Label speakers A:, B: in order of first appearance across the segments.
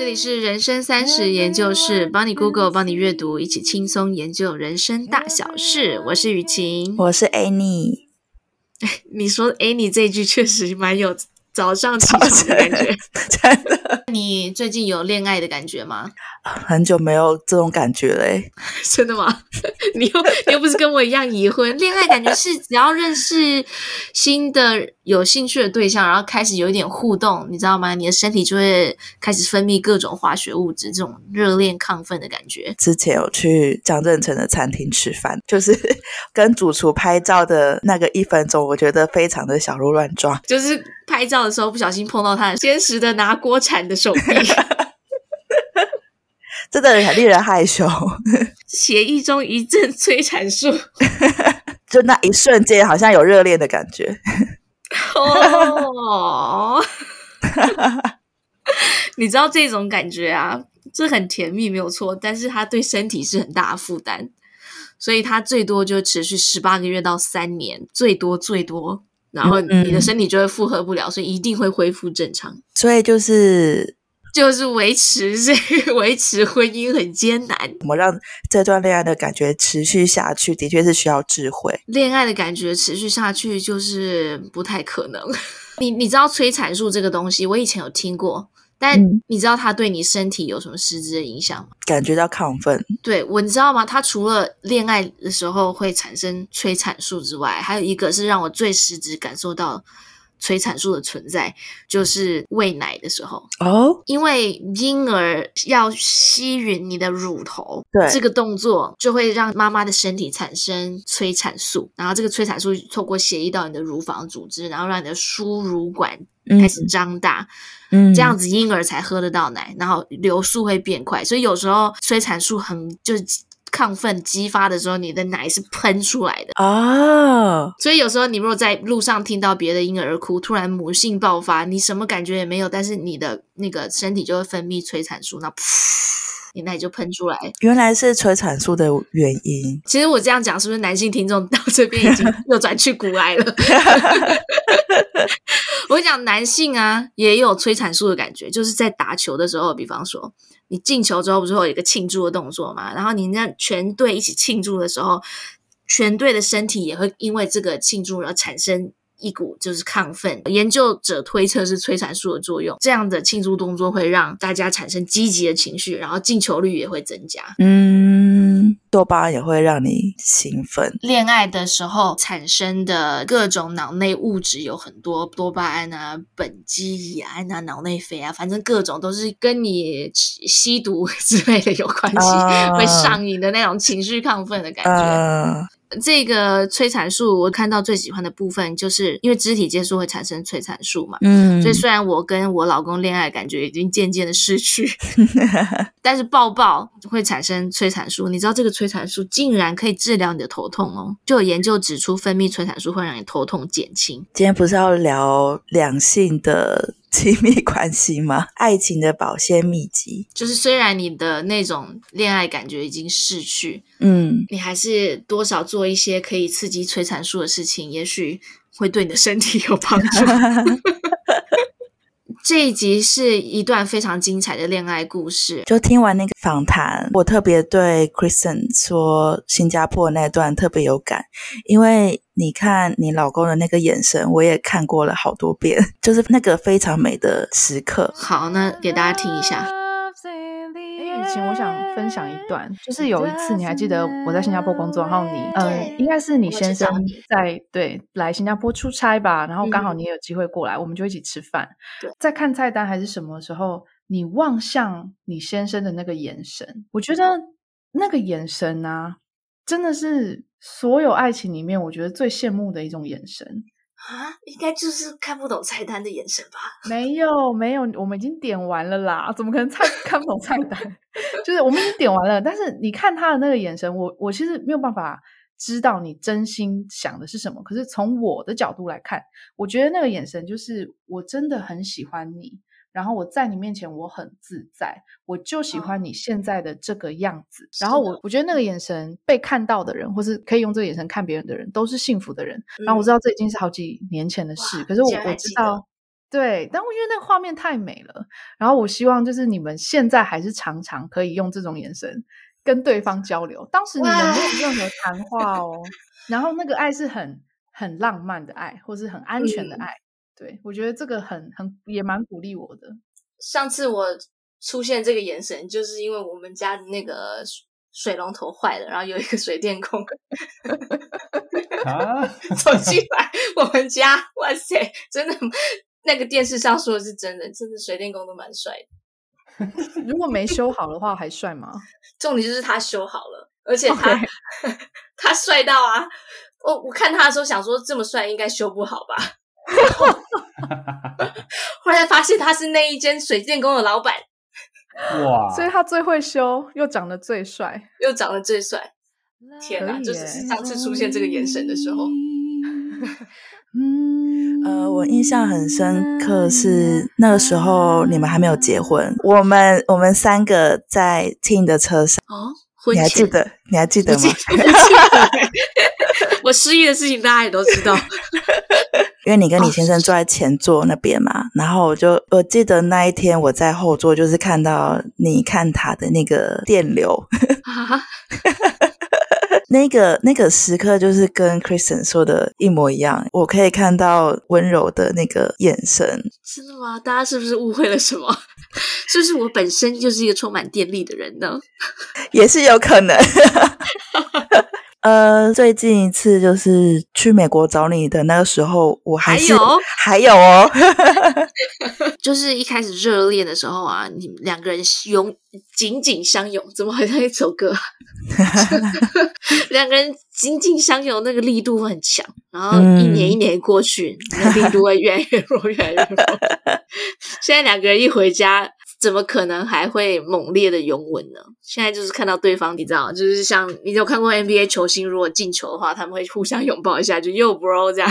A: 这里是人生三十研究室，帮你 Google，帮你阅读，一起轻松研究人生大小事。我是雨晴，
B: 我是 Annie。
A: 你说 Annie 这句确实蛮有早上起床的感觉，
B: 真的。
A: 你最近有恋爱的感觉吗？
B: 很久没有这种感觉嘞，
A: 真的吗？你又你又不是跟我一样已婚？恋爱感觉是只要认识新的有兴趣的对象，然后开始有一点互动，你知道吗？你的身体就会开始分泌各种化学物质，这种热恋亢奋的感觉。
B: 之前有去张振成的餐厅吃饭，就是跟主厨拍照的那个一分钟，我觉得非常的小鹿乱撞。
A: 就是拍照的时候不小心碰到他，坚实的拿锅铲的手臂。
B: 真的很令人害羞，
A: 协议中一阵催产素，
B: 就那一瞬间，好像有热恋的感觉。
A: 哦，你知道这种感觉啊，这很甜蜜，没有错，但是它对身体是很大的负担，所以它最多就持续十八个月到三年，最多最多，然后你的身体就会负荷不了，所以一定会恢复正常。
B: 所以就是。
A: 就是维持这个维持婚姻很艰难。
B: 我们让这段恋爱的感觉持续下去，的确是需要智慧。
A: 恋爱的感觉持续下去，就是不太可能。你你知道催产素这个东西，我以前有听过，但你知道它对你身体有什么实质的影响吗？
B: 感觉到亢奋。
A: 对，我你知道吗？它除了恋爱的时候会产生催产素之外，还有一个是让我最实质感受到。催产素的存在就是喂奶的时候
B: 哦，
A: 因为婴儿要吸吮你的乳头，
B: 对，
A: 这个动作就会让妈妈的身体产生催产素，然后这个催产素透过血液到你的乳房组织，然后让你的输乳管开始张大，
B: 嗯，
A: 这样子婴儿才喝得到奶，然后流速会变快，所以有时候催产素很就是。亢奋激发的时候，你的奶是喷出来的
B: 啊！Oh.
A: 所以有时候你如果在路上听到别的婴儿哭，突然母性爆发，你什么感觉也没有，但是你的那个身体就会分泌催产素，那噗，你奶就喷出来。原
B: 来是催产素的原因。
A: 其实我这样讲，是不是男性听众到这边已经 又转去古爱了？我讲男性啊，也有催产素的感觉，就是在打球的时候，比方说。你进球之后不是会有一个庆祝的动作嘛？然后你让全队一起庆祝的时候，全队的身体也会因为这个庆祝而产生一股就是亢奋。研究者推测是催产素的作用，这样的庆祝动作会让大家产生积极的情绪，然后进球率也会增加。
B: 嗯，多巴胺也会让你兴奋。
A: 恋爱的时候产生的各种脑内物质有很多，多巴胺啊、苯基乙胺啊、脑内啡啊，反正各种都是跟你吸毒 之类的有关系，uh, 会上瘾的那种情绪亢奋的感觉。Uh, 这个催产素，我看到最喜欢的部分，就是因为肢体接触会产生催产素嘛。嗯，所以虽然我跟我老公恋爱感觉已经渐渐的失去，但是抱抱会产生催产素。你知道这个催产素竟然可以治疗你的头痛哦？就有研究指出，分泌催产素会让你头痛减轻。
B: 今天不是要聊两性的亲密关系吗？爱情的保鲜秘籍
A: 就是，虽然你的那种恋爱感觉已经逝去，
B: 嗯，
A: 你还是多少做一些可以刺激催产素的事情，也许会对你的身体有帮助。这一集是一段非常精彩的恋爱故事。
B: 就听完那个访谈，我特别对 Kristen 说新加坡那段特别有感，因为你看你老公的那个眼神，我也看过了好多遍，就是那个非常美的时刻。
A: 好，那给大家听一下。
C: 我想分享一段，就是有一次你还记得我在新加坡工作，然后你呃，应该是你先生在对来新加坡出差吧，然后刚好你也有机会过来，嗯、我们就一起吃饭。对，在看菜单还是什么时候，你望向你先生的那个眼神，我觉得那个眼神啊，真的是所有爱情里面我觉得最羡慕的一种眼神。
A: 啊，应该就是看不懂菜单的眼神吧？
C: 没有，没有，我们已经点完了啦，怎么可能菜 看不懂菜单？就是我们已经点完了，但是你看他的那个眼神，我我其实没有办法知道你真心想的是什么。可是从我的角度来看，我觉得那个眼神就是我真的很喜欢你。然后我在你面前我很自在，我就喜欢你现在的这个样子。哦、然后我我觉得那个眼神被看到的人，或是可以用这个眼神看别人的人，都是幸福的人。嗯、然后我知道这已经是好几年前的事，可是我我知道，对，但我因为那个画面太美了，然后我希望就是你们现在还是常常可以用这种眼神跟对方交流。当时你们没有任何谈话 哦，然后那个爱是很很浪漫的爱，或是很安全的爱。嗯、对，我觉得这个很很也蛮鼓励我的。
A: 上次我出现这个眼神，就是因为我们家的那个水龙头坏了，然后有一个水电工 啊走进来我们家，哇塞，真的。那个电视上说的是真的，真的水电工都蛮帅的。
C: 如果没修好的话，还帅吗？
A: 重点就是他修好了，而且他 Okay. 他帅到啊！我我看他的时候想说，这么帅应该修不好吧？后来发现他是那一间水电工的老板。
C: 哇！所以他最会修，又长得最帅，
A: 又长得最帅。天哪！就只是上次出现这个眼神的时候。
B: 嗯，呃，我印象很深刻是那个时候你们还没有结婚，我们我们三个在 Ting 的车上
A: 哦，
B: 你还记得？你还记得吗？
A: 我失忆的事情大家也都知道，
B: 因为你跟李先生坐在前座那边嘛，哦、然后我就我记得那一天我在后座，就是看到你看他的那个电流。啊 那个那个时刻就是跟 Kristen 说的一模一样，我可以看到温柔的那个眼神。
A: 真的吗？大家是不是误会了什么？是不是我本身就是一个充满电力的人呢？
B: 也是有可能。呃，最近一次就是去美国找你的那个时候，我还是
A: 还有
B: 还有哦，
A: 就是一开始热恋的时候啊，你们两个人拥紧紧相拥，怎么好像一首歌？两个人紧紧相拥，那个力度会很强，然后一年一年过去，嗯、那个力度会越来越弱，越来越弱。现在两个人一回家。怎么可能还会猛烈的拥吻呢？现在就是看到对方，你知道，就是像你有看过 NBA 球星，如果进球的话，他们会互相拥抱一下，就又 bro 这样。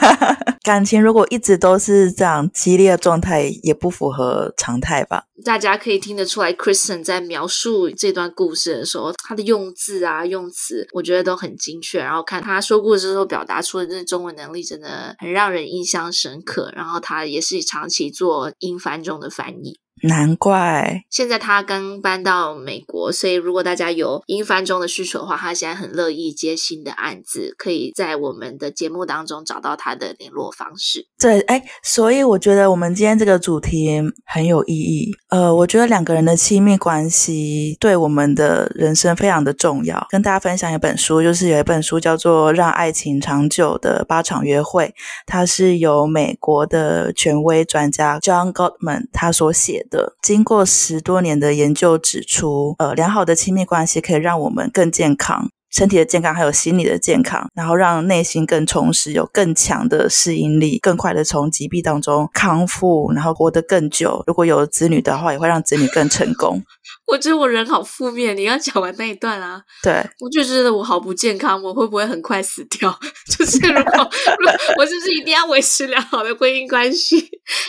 B: 感情如果一直都是这样激烈的状态，也不符合常态吧？
A: 大家可以听得出来，Kristen 在描述这段故事的时候，他的用字啊、用词，我觉得都很精确。然后看他说故事的时候表达出的这中文能力，真的很让人印象深刻。然后他也是长期做英翻中的翻译。
B: 难怪
A: 现在他刚搬到美国，所以如果大家有英翻中的需求的话，他现在很乐意接新的案子，可以在我们的节目当中找到他的联络方式。
B: 对，哎，所以我觉得我们今天这个主题很有意义。呃，我觉得两个人的亲密关系对我们的人生非常的重要。跟大家分享一本书，就是有一本书叫做《让爱情长久的八场约会》，它是由美国的权威专家 John Gottman 他所写的。的经过十多年的研究指出，呃，良好的亲密关系可以让我们更健康，身体的健康还有心理的健康，然后让内心更充实，有更强的适应力，更快的从疾病当中康复，然后活得更久。如果有子女的话，也会让子女更成功。
A: 我觉得我人好负面，你刚讲完那一段啊，对，我就觉得我好不健康，我会不会很快死掉？就是如果，如果我是不是一定要维持良好的婚姻关系？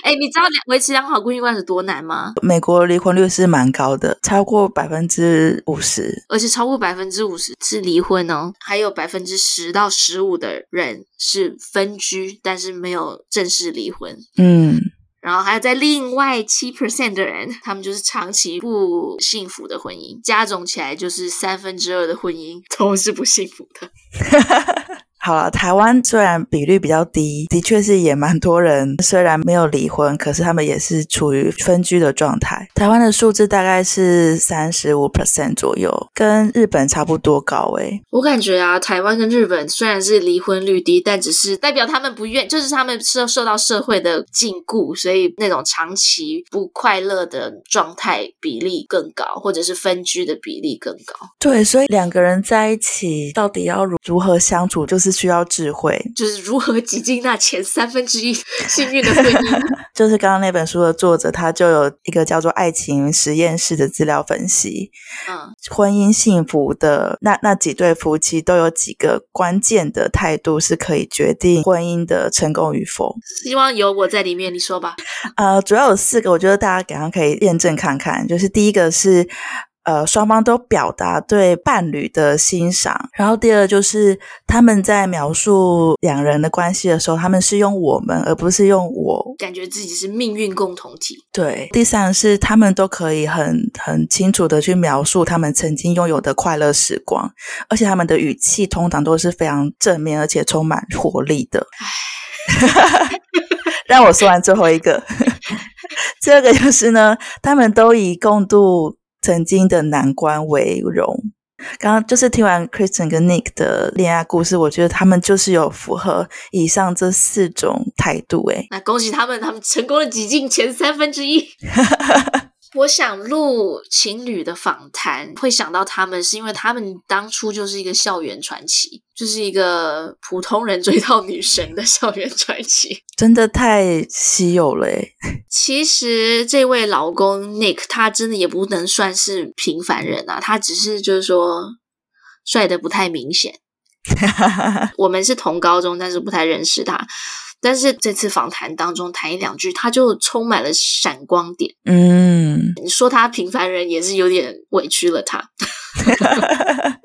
A: 哎，你知道维持良好婚姻关系多难吗？
B: 美国离婚率是蛮高的，超过百分之五十，
A: 而且超过百分之五十是离婚哦，还有百分之十到十五的人是分居，但是没有正式离婚。
B: 嗯。
A: 然后还有在另外七 percent 的人，他们就是长期不幸福的婚姻，加总起来就是三分之二的婚姻都是不幸福的。
B: 好了，台湾虽然比率比较低，的确是也蛮多人，虽然没有离婚，可是他们也是处于分居的状态。台湾的数字大概是三十五 percent 左右，跟日本差不多高诶。
A: 我感觉啊，台湾跟日本虽然是离婚率低，但只是代表他们不愿，就是他们受受到社会的禁锢，所以那种长期不快乐的状态比例更高，或者是分居的比例更高。
B: 对，所以两个人在一起到底要如如何相处，就是。需要智慧，
A: 就是如何挤进那前三分之一 幸运的婚姻。
B: 就是刚刚那本书的作者，他就有一个叫做“爱情实验室”的资料分析。嗯，婚姻幸福的那那几对夫妻都有几个关键的态度，是可以决定婚姻的成功与否。
A: 希望有我在里面，你说吧。
B: 呃，主要有四个，我觉得大家赶快可以验证看看。就是第一个是。呃，双方都表达对伴侣的欣赏。然后第二就是他们在描述两人的关系的时候，他们是用我们，而不是用我，
A: 感觉自己是命运共同体。
B: 对，第三是他们都可以很很清楚的去描述他们曾经拥有的快乐时光，而且他们的语气通常都是非常正面，而且充满活力的。让我说完最后一个，这个就是呢，他们都以共度曾经的难关为荣。刚刚就是听完 Kristen 跟 Nick 的恋爱故事，我觉得他们就是有符合以上这四种态度。诶，
A: 那恭喜他们，他们成功的挤进前三分之一。我想录情侣的访谈，会想到他们，是因为他们当初就是一个校园传奇，就是一个普通人追到女神的校园传奇，
B: 真的太稀有了。
A: 其实这位老公 Nick，他真的也不能算是平凡人啊，他只是就是说帅的不太明显。我们是同高中，但是不太认识他。但是这次访谈当中谈一两句，他就充满了闪光点。
B: 嗯，
A: 你说他平凡人也是有点委屈了他。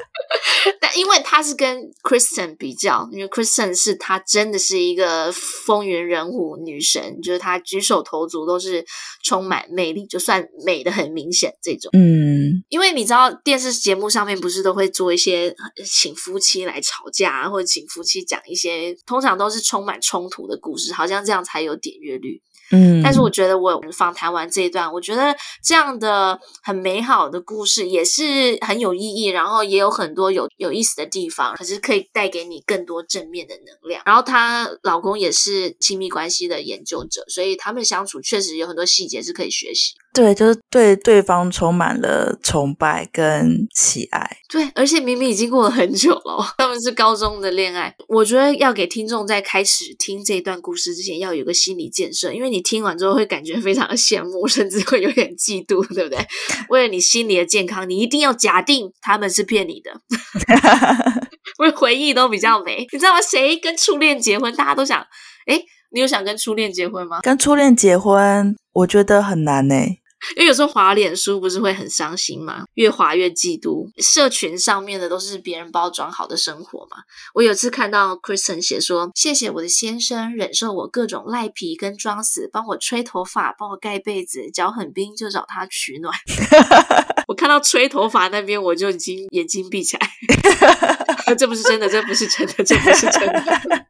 A: 但因为他是跟 Kristen 比较，因为 Kristen 是他真的是一个风云人物女神，就是他举手投足都是充满魅力，就算美的很明显这种。
B: 嗯，
A: 因为你知道电视节目上面不是都会做一些请夫妻来吵架，或者请夫妻讲一些通常都是充满冲突的故事，好像这样才有点阅率。
B: 嗯，
A: 但是我觉得我访谈完这一段，我觉得这样的很美好的故事也是很有意义，然后也有很多有有意思的地方，可是可以带给你更多正面的能量。然后她老公也是亲密关系的研究者，所以他们相处确实有很多细节是可以学习。
B: 对，就是对对方充满了崇拜跟喜爱。
A: 对，而且明明已经过了很久了，他们是高中的恋爱。我觉得要给听众在开始听这段故事之前，要有个心理建设，因为你听完之后会感觉非常的羡慕，甚至会有点嫉妒，对不对？为了你心理的健康，你一定要假定他们是骗你的，因为回忆都比较美。你知道吗？谁跟初恋结婚，大家都想，诶，你有想跟初恋结婚吗？
B: 跟初恋结婚，我觉得很难呢。
A: 因为有时候滑脸书不是会很伤心吗？越滑越嫉妒。社群上面的都是别人包装好的生活嘛。我有次看到 Kristen 写说：“谢谢我的先生，忍受我各种赖皮跟装死，帮我吹头发，帮我盖被子，脚很冰就找他取暖。”我看到吹头发那边，我就已经眼睛闭起来。这不是真的，这不是真的，这不是真的。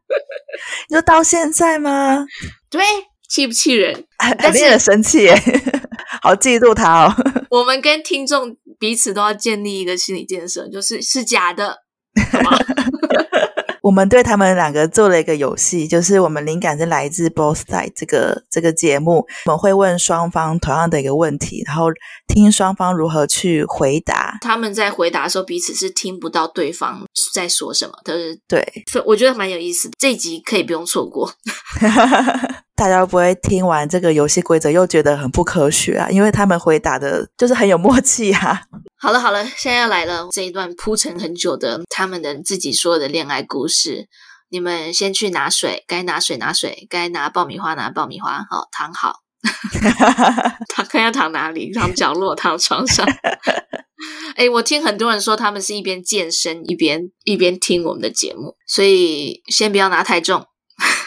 B: 你说到现在吗？
A: 对，气不气人？
B: 很令人生气耶。好嫉妒他哦！
A: 我们跟听众彼此都要建立一个心理建设，就是是假的，
B: 我们对他们两个做了一个游戏，就是我们灵感是来自 Both Sides 这个这个节目，我们会问双方同样的一个问题，然后听双方如何去回答。
A: 他们在回答的时候，彼此是听不到对方在说什么，都是
B: 对，
A: 我觉得蛮有意思的。这一集可以不用错过。
B: 大家会不会听完这个游戏规则又觉得很不科学啊？因为他们回答的就是很有默契啊。
A: 好了好了，现在要来了，这一段铺陈很久的他们的自己说的恋爱故事，你们先去拿水，该拿水拿水，该拿爆米花拿爆米花，好，躺好，躺看要躺哪里？躺角落，躺床上。哎，我听很多人说，他们是一边健身一边一边听我们的节目，所以先不要拿太重。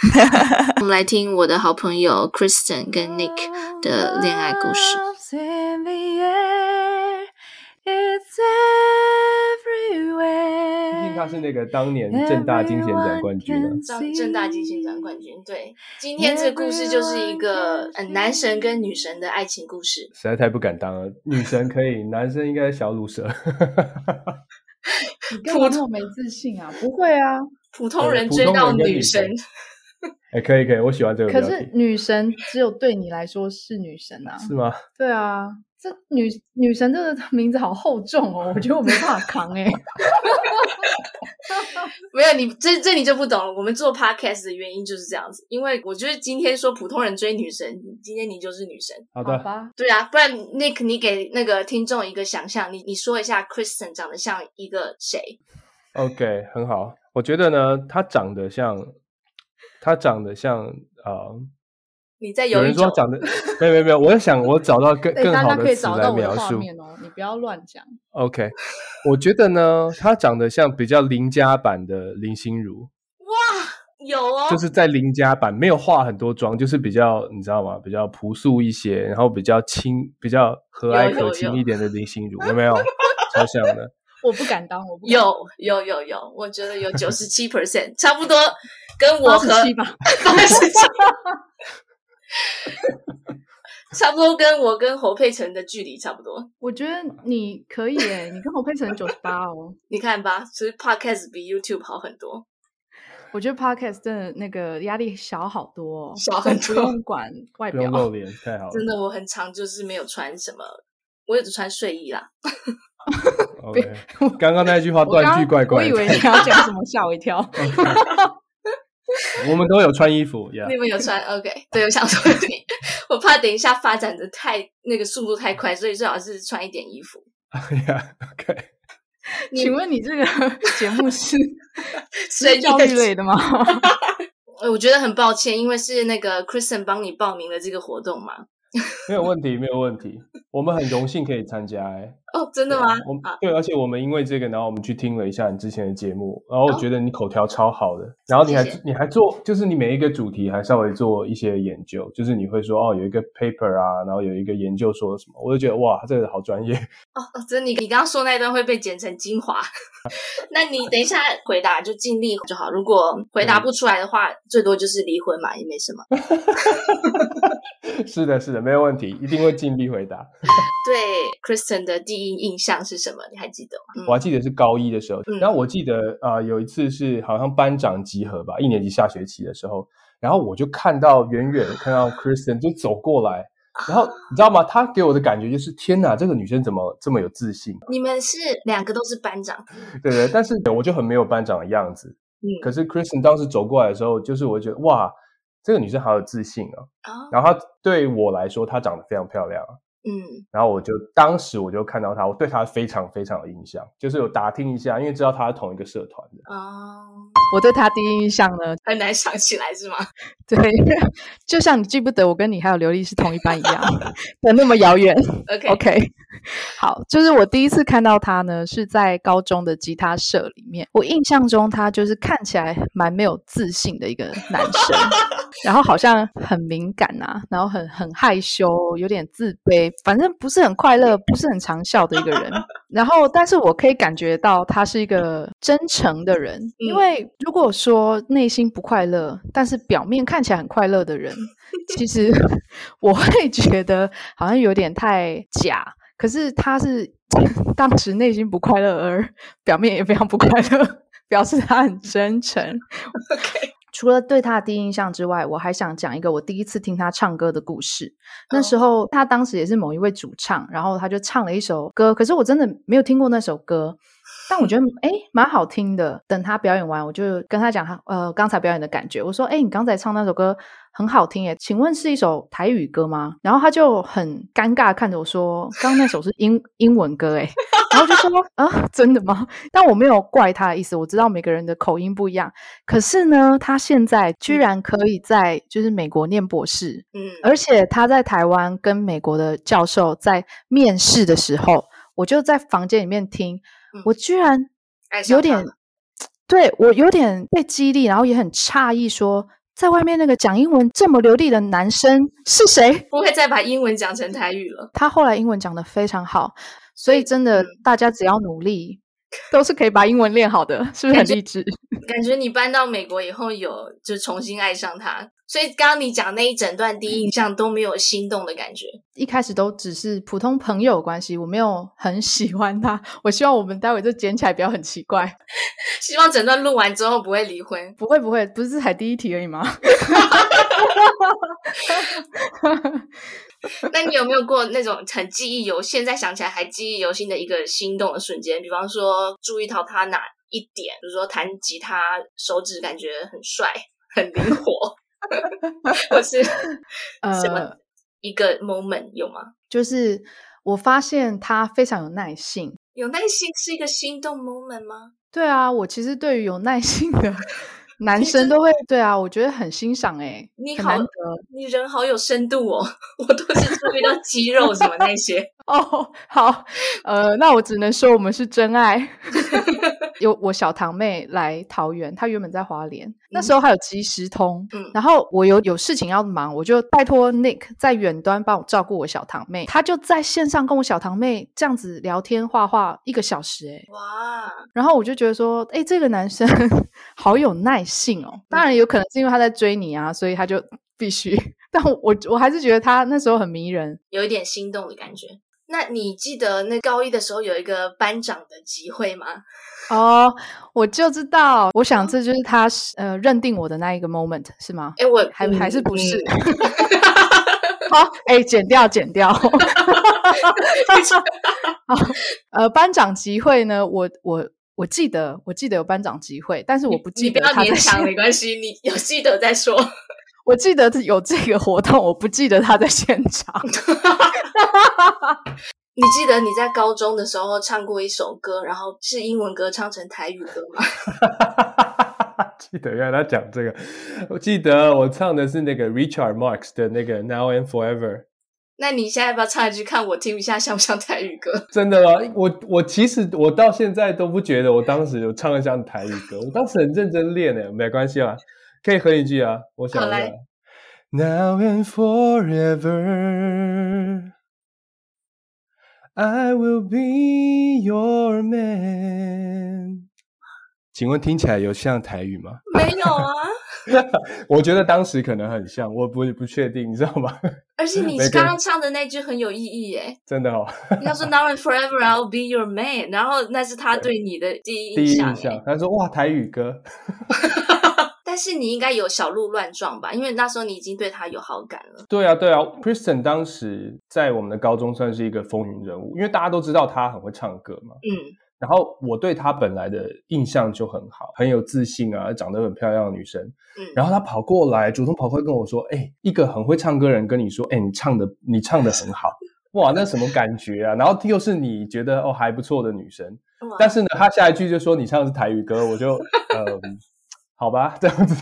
A: 我们来听我的好朋友 Kristen 跟 Nick 的恋爱故事。
D: 毕竟他是那个当年正大金钱奖冠军
A: 啊，正大金钱奖冠军。对，今天这个故事就是一个男神跟女神的爱情故事。
D: 实在太不敢当了，女神可以，男生应该小鲁蛇。
C: 你干嘛那么没自信啊？不会啊。
A: 普通人追到女神，
D: 哎、欸，可以可以，我喜欢这个。
C: 可是女神只有对你来说是女神啊？
D: 是吗？
C: 对啊，这女女神这个名字好厚重哦，我觉得我没办法扛哎。
A: 没有你这这你就不懂了。我们做 podcast 的原因就是这样子，因为我觉得今天说普通人追女神，今天你就是女神。
D: 好的，
C: 好吧。
A: 对啊，不然 Nick，你给那个听众一个想象，你你说一下 Kristen 长得像一个谁
D: ？OK，很好。我觉得呢，她长得像，他长得像呃
A: 你在
D: 有人说长得没有没有没有，我在想我找到更 更好的词来描述。
C: 哦，你不要乱讲。
D: OK，我觉得呢，他长得像比较邻家版的林心如。
A: 哇，有哦，
D: 就是在邻家版没有化很多妆，就是比较你知道吗？比较朴素一些，然后比较亲、比较和蔼可亲一点的林心如，有没有？超像的。
C: 我不敢当，我不
A: 有有有有，我觉得有九十七 percent，差不多跟我和
C: 八十七吧，
A: 八十七，差不多跟我跟侯佩岑的距离差不多。
C: 我觉得你可以诶，你跟侯佩岑九十八哦，
A: 你看吧，其实 podcast 比 YouTube 好很多。
C: 我觉得 podcast 真的那个压力小好多哦，
A: 小很多，
C: 不用管外表，
D: 不用露脸，太好了。
A: 真的，我很常就是没有穿什么，我也只穿睡衣啦。
D: OK，刚刚那句话断句怪怪的，
C: 我以为你要讲什么，吓我一跳。
D: 我们都有穿衣服，yeah.
A: 你们有穿 OK？对，我想说你，我怕等一下发展的太那个速度太快，所以最好是穿一点衣服。
D: Yeah, OK。
C: 请问你这个节目是是教育类的吗？
A: 我觉得很抱歉，因为是那个 Kristen 帮你报名的这个活动嘛。
D: 没有问题，没有问题。我们很荣幸可以参加，哎。
A: 哦，真的吗？
D: 我对，而且我们因为这个，然后我们去听了一下你之前的节目，然后我觉得你口条超好的，然后你还你还做，就是你每一个主题还稍微做一些研究，就是你会说哦，有一个 paper 啊，然后有一个研究说什么，我就觉得哇，这个好专业。
A: 哦，真的，你你刚刚说那一段会被剪成精华，那你等一下回答就尽力就好，如果回答不出来的话，嗯、最多就是离婚嘛，也没什么。
D: 是的，是的，没有问题，一定会尽力回答。
A: 对，Kristen 的第一印象是什么？你还记得吗？
D: 我还记得是高一的时候，嗯、然后我记得啊、呃，有一次是好像班长集合吧，一年级下学期的时候，然后我就看到远远看到 Kristen 就走过来，然后你知道吗？她给我的感觉就是天哪，这个女生怎么这么有自信？
A: 你们是两个都是班长，
D: 对对，但是我就很没有班长的样子。嗯，可是 Kristen 当时走过来的时候，就是我觉得哇。这个女生好有自信哦，oh. 然后她对我来说，她长得非常漂亮。嗯，然后我就当时我就看到他，我对他非常非常有印象，就是有打听一下，因为知道他是同一个社团的。哦，oh.
C: 我对他第一印象呢，
A: 很难想起来是吗？
C: 对，就像你记不得我跟你还有刘丽是同一班一样的 那么遥远。OK OK，好，就是我第一次看到他呢，是在高中的吉他社里面。我印象中他就是看起来蛮没有自信的一个男生。然后好像很敏感啊，然后很很害羞，有点自卑，反正不是很快乐，不是很常笑的一个人。然后，但是我可以感觉到他是一个真诚的人，因为如果说内心不快乐，但是表面看起来很快乐的人，其实 我会觉得好像有点太假。可是他是 当时内心不快乐，而 表面也非常不快乐，表示他很真诚。
A: OK。
C: 除了对他的第一印象之外，我还想讲一个我第一次听他唱歌的故事。那时候他当时也是某一位主唱，然后他就唱了一首歌，可是我真的没有听过那首歌，但我觉得诶蛮好听的。等他表演完，我就跟他讲他呃刚才表演的感觉。我说诶你刚才唱那首歌很好听耶，请问是一首台语歌吗？然后他就很尴尬看着我说，刚刚那首是英英文歌诶。然后就说啊，真的吗？但我没有怪他的意思，我知道每个人的口音不一样。可是呢，他现在居然可以在就是美国念博士，嗯，而且他在台湾跟美国的教授在面试的时候，我就在房间里面听，嗯、我居然有点对我有点被激励，然后也很诧异说，说在外面那个讲英文这么流利的男生是谁？
A: 不会再把英文讲成台语了。
C: 他后来英文讲得非常好。所以真的，大家只要努力，都是可以把英文练好的，是不是很励志？
A: 感觉你搬到美国以后，有就重新爱上他。所以刚刚你讲那一整段第一印象都没有心动的感觉，
C: 一开始都只是普通朋友关系，我没有很喜欢他。我希望我们待会就剪起来不要很奇怪。
A: 希望整段录完之后不会离婚，
C: 不会不会，不是才第一题而已吗？
A: 那你有没有过那种很记忆犹，现在想起来还记忆犹新的一个心动的瞬间？比方说注意到他哪一点，比如说弹吉他手指感觉很帅、很灵活，或是什么一个 moment 有吗？
C: 就是我发现他非常有耐性，
A: 有耐心是一个心动 moment 吗？
C: 对啊，我其实对于有耐性的 男生都会对啊，我觉得很欣赏哎，
A: 你好，你人好有深度哦，我都是注意到肌肉什么那些
C: 哦。好，呃，那我只能说我们是真爱。有我小堂妹来桃园，她原本在花莲，那时候还有即时通，嗯，然后我有有事情要忙，我就拜托 Nick 在远端帮我照顾我小堂妹，他就在线上跟我小堂妹这样子聊天画画一个小时，哎，哇，然后我就觉得说，哎，这个男生 好有耐性哦，当然有可能是因为他在追你啊，所以他就必须，但我我还是觉得他那时候很迷人，
A: 有一点心动的感觉。那你记得那高一的时候有一个班长的集会吗？
C: 哦，我就知道，我想这就是他呃认定我的那一个 moment 是吗？
A: 哎，我
C: 还、嗯、还是不是？好，哎，剪掉，剪掉。好，呃，班长集会呢？我我我记得，我记得有班长集会，但是我不记得他。
A: 你不要勉强，没关系，你有记得再说。
C: 我记得有这个活动，我不记得他在现场。
A: 你记得你在高中的时候唱过一首歌，然后是英文歌唱成台语歌吗？
D: 记得，原来他讲这个。我记得我唱的是那个 Richard Marx 的那个 Now and Forever。
A: 那你现在要不要唱一句，看我听一下像不像台语歌？
D: 真的吗？我我其实我到现在都不觉得我当时有唱得像台语歌，我当时很认真练诶，没关系啦。可以哼一句啊，我想一下。Now and forever, I will be your man。请问听起来有像台语吗？
A: 没有啊。
D: 我觉得当时可能很像，我不不确定，你知道吗？
A: 而且你 刚刚唱的那句很有意义耶。
D: 真的哦。
A: 你要说 Now and forever, I will be your man，然后那是他对你的第一印象。
D: 第一印象，他说哇，台语歌。
A: 但是你应该有小鹿乱撞吧？因为那时候你已经对他有好感了。
D: 对啊，对啊，Kristen 当时在我们的高中算是一个风云人物，因为大家都知道他很会唱歌嘛。嗯。然后我对她本来的印象就很好，很有自信啊，长得很漂亮的女生。嗯。然后她跑过来，主动跑过来跟我说：“哎，一个很会唱歌人跟你说，哎，你唱的你唱的很好，哇，那什么感觉啊？然后又是你觉得哦还不错的女生，但是呢，她下一句就说你唱的是台语歌，我就嗯。呃 ”好吧，这样子。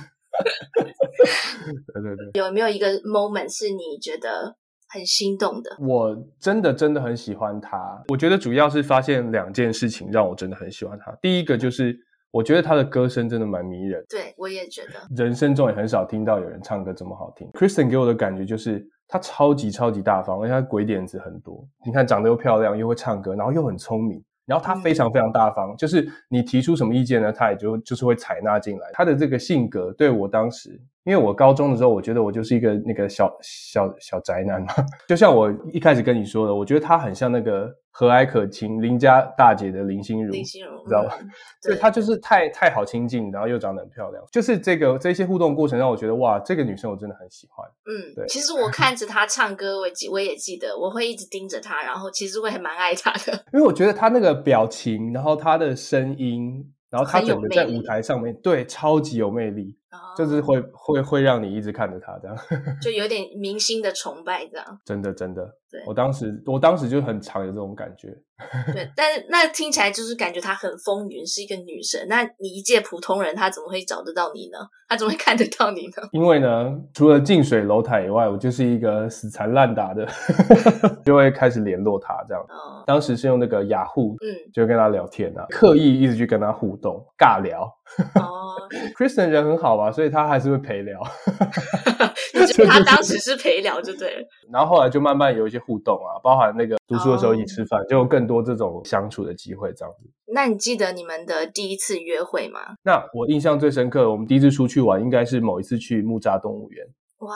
D: 对对对，
A: 有没有一个 moment 是你觉得很心动的？
D: 我真的真的很喜欢他。我觉得主要是发现两件事情让我真的很喜欢他。第一个就是我觉得他的歌声真的蛮迷人。
A: 对，我也觉得，
D: 人生中也很少听到有人唱歌这么好听。Kristen 给我的感觉就是他超级超级大方，而且他鬼点子很多。你看，长得又漂亮，又会唱歌，然后又很聪明。然后他非常非常大方，嗯、就是你提出什么意见呢，他也就就是会采纳进来。他的这个性格对我当时，因为我高中的时候，我觉得我就是一个那个小小小宅男嘛，就像我一开始跟你说的，我觉得他很像那个。和蔼可亲，邻家大姐的林心如，
A: 林心如，
D: 知道吧？对，她就是太太好亲近，然后又长得很漂亮，就是这个这些互动过程让我觉得哇，这个女生我真的很喜欢。
A: 嗯，对。其实我看着她唱歌，我记我也记得，我会一直盯着她，然后其实我也蛮爱她的，
D: 因为我觉得她那个表情，然后她的声音，然后她整个在舞台上面，对，超级有魅力。就是会会会让你一直看着他这样，
A: 就有点明星的崇拜这样。
D: 真的真的，对，我当时我当时就很常有这种感觉。
A: 对，但是那听起来就是感觉她很风云，是一个女神。那你一介普通人，她怎么会找得到你呢？她怎么会看得到你呢？
D: 因为呢，除了近水楼台以外，我就是一个死缠烂打的，就会开始联络她这样。哦，当时是用那个雅虎，嗯，就跟她聊天啊，刻意一直去跟她互动，尬聊。哦，Kristen 人很好吧，所以他还是会陪聊。
A: 他当时是陪聊就对了。
D: 然后后来就慢慢有一些互动啊，包含那个读书的时候一起吃饭，就有更多这种相处的机会这样子。
A: 那你记得你们的第一次约会吗？
D: 那我印象最深刻，我们第一次出去玩应该是某一次去木栅动物园。
A: 哇，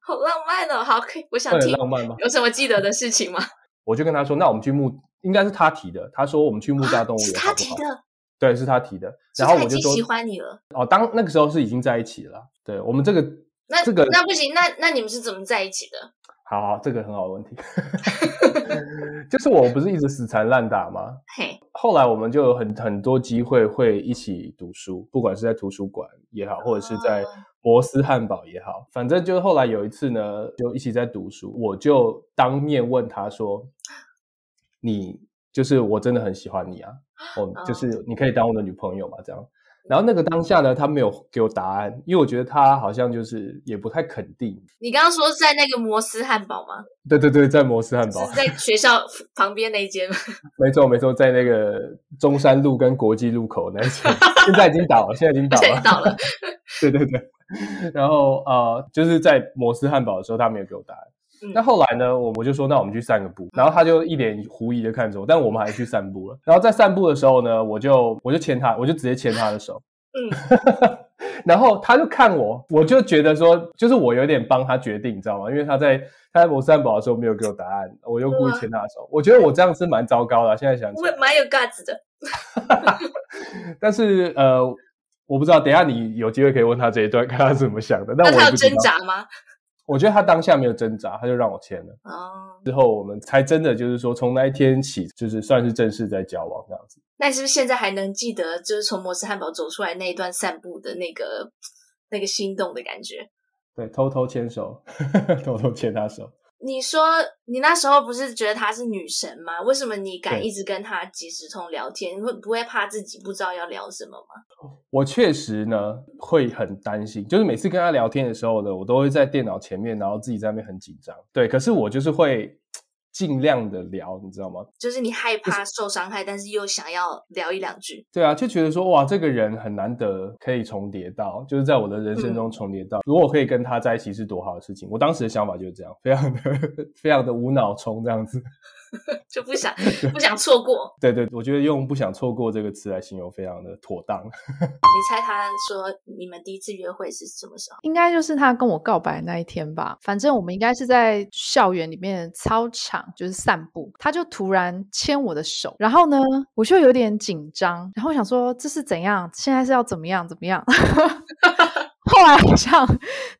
A: 好浪漫哦！好，可以，我想听。
D: 浪漫吗？
A: 有什么记得的事情吗？
D: 我就跟他说，那我们去木，应该是他提的。他说我们去木栅动物园，
A: 是他提的。
D: 对，是他提的，然后我就说
A: 喜欢你了。
D: 哦，当那个时候是已经在一起了。对，我们这个，
A: 那
D: 这个
A: 那不行，那那你们是怎么在一起的？
D: 好好，这个很好的问题，就是我不是一直死缠烂打吗？嘿，后来我们就有很很多机会会一起读书，不管是在图书馆也好，或者是在摩斯汉堡也好，反正就是后来有一次呢，就一起在读书，我就当面问他说：“ 你就是我真的很喜欢你啊。”哦，就是你可以当我的女朋友嘛？这样，然后那个当下呢，他没有给我答案，因为我觉得他好像就是也不太肯定。
A: 你刚刚说是在那个摩斯汉堡吗？
D: 对对对，在摩斯汉堡，
A: 是在学校 旁边那一间吗？
D: 没错没错，在那个中山路跟国际路口那一间，现在已经倒了，现在已经倒了，
A: 倒了。
D: 对 对对，然后呃，就是在摩斯汉堡的时候，他没有给我答案。那、嗯、后来呢，我我就说，那我们去散个步。然后他就一脸狐疑的看着我，但我们还是去散步了。然后在散步的时候呢，我就我就牵他，我就直接牵他的手。嗯，然后他就看我，我就觉得说，就是我有点帮他决定，你知道吗？因为他在他在摩斯汉堡的时候没有给我答案，我又故意牵他的手。我觉得我这样是蛮糟糕的，现在想起来。
A: 蛮有 guts 的。
D: 但是呃，我不知道，等一下你有机会可以问他这一段，看他是怎么想的。那我
A: 他有挣扎吗？
D: 我觉得他当下没有挣扎，他就让我签了。哦，之后我们才真的就是说，从那一天起，就是算是正式在交往这样子。
A: 那你是不是现在还能记得，就是从摩斯汉堡走出来那一段散步的那个 那个心动的感觉？
D: 对，偷偷牵手，偷偷牵他手。
A: 你说你那时候不是觉得她是女神吗？为什么你敢一直跟她即时通聊天？你会不会怕自己不知道要聊什么吗？
D: 我确实呢会很担心，就是每次跟她聊天的时候呢，我都会在电脑前面，然后自己在那边很紧张。对，可是我就是会。尽量的聊，你知道吗？
A: 就是你害怕受伤害，就是、但是又想要聊一两句。
D: 对啊，就觉得说哇，这个人很难得可以重叠到，就是在我的人生中重叠到。嗯、如果可以跟他在一起是多好的事情。我当时的想法就是这样，非常的 非常的无脑冲这样子。
A: 就不想不想错过，
D: 对对，我觉得用“不想错过”这个词来形容非常的妥当。
A: 你猜他说你们第一次约会是什么时候？
C: 应该就是他跟我告白那一天吧。反正我们应该是在校园里面操场，就是散步。他就突然牵我的手，然后呢，我就有点紧张，然后想说这是怎样？现在是要怎么样？怎么样？后来好像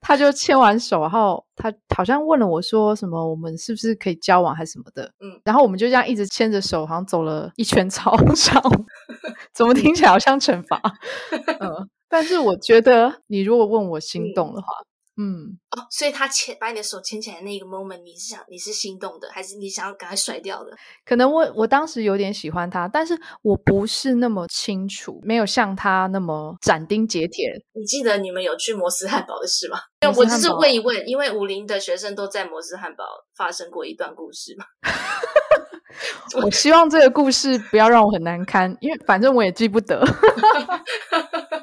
C: 他就牵完手，然后他好像问了我说什么，我们是不是可以交往还是什么的？嗯，然后我们就这样一直牵着手，好像走了一圈操场，怎么听起来好像惩罚？嗯，但是我觉得你如果问我心动的话。嗯嗯
A: 哦，所以他牵把你的手牵起来的那个 moment，你是想你是心动的，还是你想要赶快甩掉的？
C: 可能我我当时有点喜欢他，但是我不是那么清楚，没有像他那么斩钉截铁。
A: 你记得你们有去摩斯汉堡的事吗？我只是问一问，因为武陵的学生都在摩斯汉堡发生过一段故事嘛。
C: 我希望这个故事不要让我很难堪，因为反正我也记不得。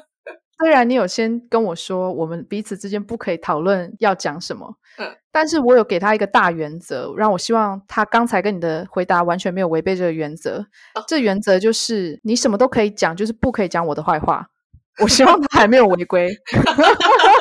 C: 虽然你有先跟我说，我们彼此之间不可以讨论要讲什么，嗯，但是我有给他一个大原则，让我希望他刚才跟你的回答完全没有违背这个原则。哦，这原则就是你什么都可以讲，就是不可以讲我的坏话。我希望他还没有违规。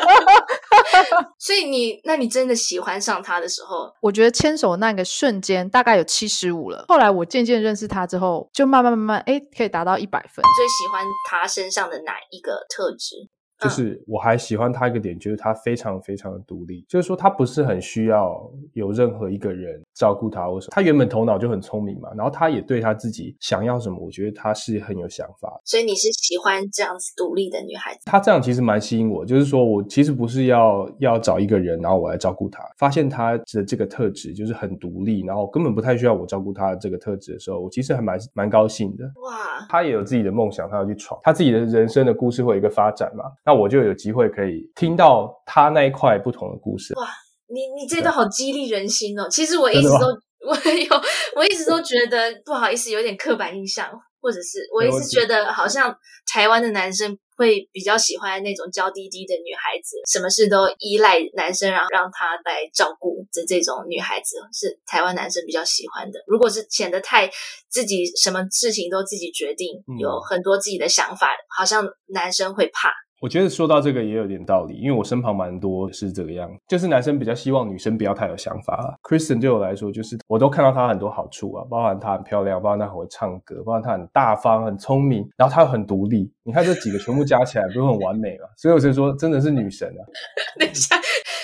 A: 所以你，那你真的喜欢上他的时候，
C: 我觉得牵手那个瞬间大概有七十五了。后来我渐渐认识他之后，就慢慢慢慢，哎，可以达到一百分。
A: 最喜欢他身上的哪一个特质？
D: 就是我还喜欢他一个点，就是他非常非常的独立，就是说他不是很需要有任何一个人照顾他或什么。他原本头脑就很聪明嘛，然后他也对他自己想要什么，我觉得他是很有想法。
A: 所以你是喜欢这样子独立的女孩子？
D: 她这样其实蛮吸引我，就是说我其实不是要要找一个人，然后我来照顾他。发现她的这个特质就是很独立，然后根本不太需要我照顾她的这个特质的时候，我其实还蛮蛮高兴的。哇，她也有自己的梦想，她要去闯，她自己的人生的故事会有一个发展嘛。那我就有机会可以听到他那一块不同的故事。哇，
A: 你你这段好激励人心哦！其实我一直都我有我一直都觉得不好意思，有点刻板印象，或者是我一直觉得好像台湾的男生会比较喜欢那种娇滴滴的女孩子，什么事都依赖男生，然后让他来照顾的这种女孩子是台湾男生比较喜欢的。如果是显得太自己什么事情都自己决定，嗯、有很多自己的想法，好像男生会怕。
D: 我觉得说到这个也有点道理，因为我身旁蛮多是这个样，就是男生比较希望女生不要太有想法啊。Kristen 对我来说，就是我都看到她很多好处啊，包含她很漂亮，包含她很会唱歌，包含她很大方、很聪明，然后她又很独立。你看这几个全部加起来，不是很完美吗？所以我就说，真的是女神啊！
A: 等一下，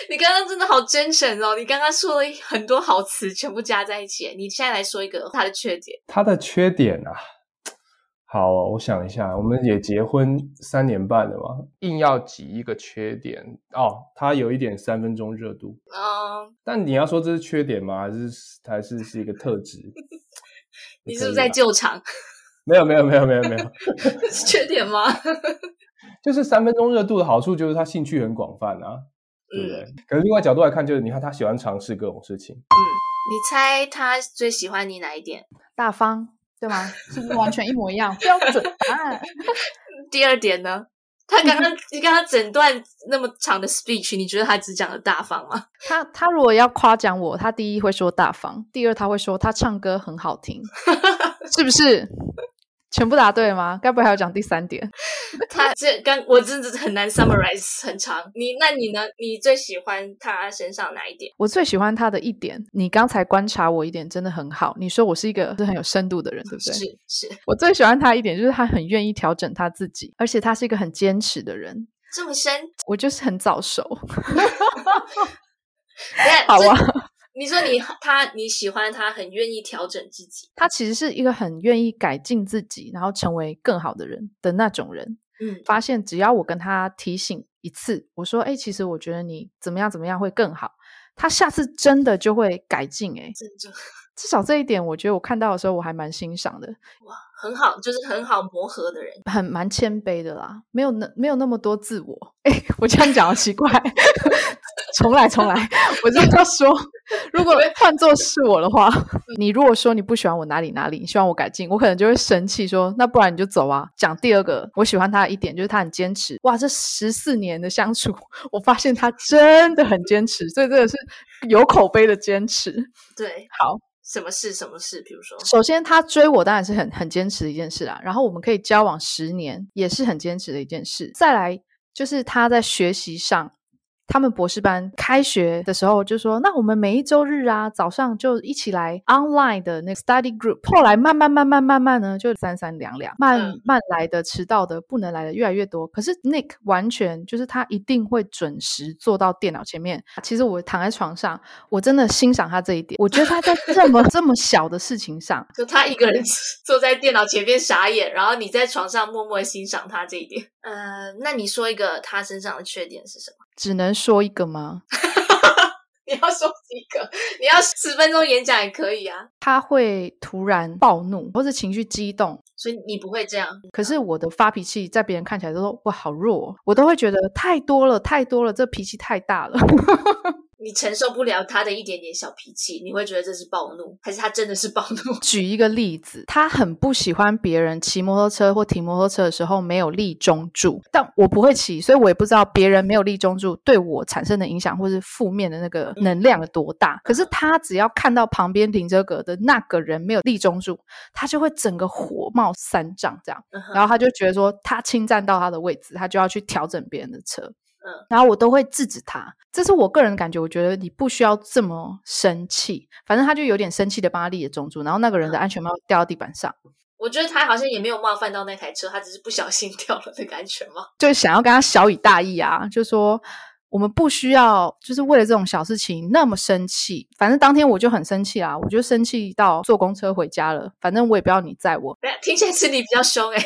A: 你刚刚真的好真诚哦！你刚刚说了很多好词，全部加在一起。你现在来说一个她的缺点。
D: 她的缺点啊。好，我想一下，我们也结婚三年半了嘛，硬要挤一个缺点哦，他有一点三分钟热度哦。但你要说这是缺点吗？还是还是是一个特质？
A: 你是不是在救场？
D: 没有没有没有没有没有，
A: 是缺点吗？
D: 就是三分钟热度的好处就是他兴趣很广泛啊，对不对？嗯、可是另外角度来看，就是你看他喜欢尝试各种事情。
A: 嗯，你猜他最喜欢你哪一点？
C: 大方，对吗？是不是完全一模一样？标准答案。
A: 第二点呢？他刚刚你刚刚整段那么长的 speech，你觉得他只讲了大方吗？
C: 他他如果要夸奖我，他第一会说大方，第二他会说他唱歌很好听，是不是？全部答对了吗？该不会还要讲第三点？
A: 他这刚我真的很难 summarize 很长。你那你呢？你最喜欢他身上哪一点？
C: 我最喜欢他的一点，你刚才观察我一点真的很好。你说我是一个是很有深度的人，对不对？
A: 是是。
C: 我最喜欢他一点就是他很愿意调整他自己，而且他是一个很坚持的人。
A: 这么深？
C: 我就是很早熟。
A: 好啊。你说你他你喜欢他很愿意调整自己，
C: 他其实是一个很愿意改进自己，然后成为更好的人的那种人。嗯，发现只要我跟他提醒一次，我说：“哎，其实我觉得你怎么样怎么样会更好。”他下次真的就会改进。哎，真的，至少这一点，我觉得我看到的时候我还蛮欣赏的。
A: 哇，很好，就是很好磨合的人，
C: 很蛮谦卑的啦，没有那没有那么多自我。哎，我这样讲好奇怪。重来，重来！我就要说，如果换做是我的话，你如果说你不喜欢我哪里哪里，你希望我改进，我可能就会生气，说那不然你就走啊。讲第二个，我喜欢他的一点就是他很坚持。哇，这十四年的相处，我发现他真的很坚持，所以这个是有口碑的坚持。
A: 对，
C: 好，
A: 什么事？什么事？比如说，
C: 首先他追我当然是很很坚持的一件事啦。然后我们可以交往十年，也是很坚持的一件事。再来就是他在学习上。他们博士班开学的时候就说：“那我们每一周日啊，早上就一起来 online 的那个 study group。”后来慢慢慢慢慢慢呢，就三三两两，慢慢来的、迟到的、不能来的越来越多。可是 Nick 完全就是他一定会准时坐到电脑前面。其实我躺在床上，我真的欣赏他这一点。我觉得他在这么这么小的事情上，
A: 就他一个人坐在电脑前面傻眼，然后你在床上默默欣赏他这一点。呃，那你说一个他身上的缺点是什么？
C: 只能说一个吗？
A: 你要说几个？你要十分钟演讲也可以啊。
C: 他会突然暴怒，或是情绪激动，
A: 所以你不会这样。
C: 可是我的发脾气，在别人看起来都说哇好弱，我都会觉得太多了，太多了，这脾气太大了。
A: 你承受不了他的一点点小脾气，你会觉得这是暴怒，还是他真的是暴怒？
C: 举一个例子，他很不喜欢别人骑摩托车或停摩托车的时候没有立中柱，但我不会骑，所以我也不知道别人没有立中柱对我产生的影响或是负面的那个能量有多大。嗯、可是他只要看到旁边停车格的那个人没有立中柱，他就会整个火冒三丈这样，嗯、然后他就觉得说他侵占到他的位置，他就要去调整别人的车。嗯，然后我都会制止他，这是我个人的感觉。我觉得你不需要这么生气，反正他就有点生气的帮他立了中柱，然后那个人的安全帽掉到地板上。
A: 我觉得他好像也没有冒犯到那台车，他只是不小心掉了那个安全帽，
C: 就想要跟他小以大义啊，就说我们不需要就是为了这种小事情那么生气。反正当天我就很生气啊，我就生气到坐公车回家了。反正我也不要你载我。
A: 听起来是你比较凶诶、欸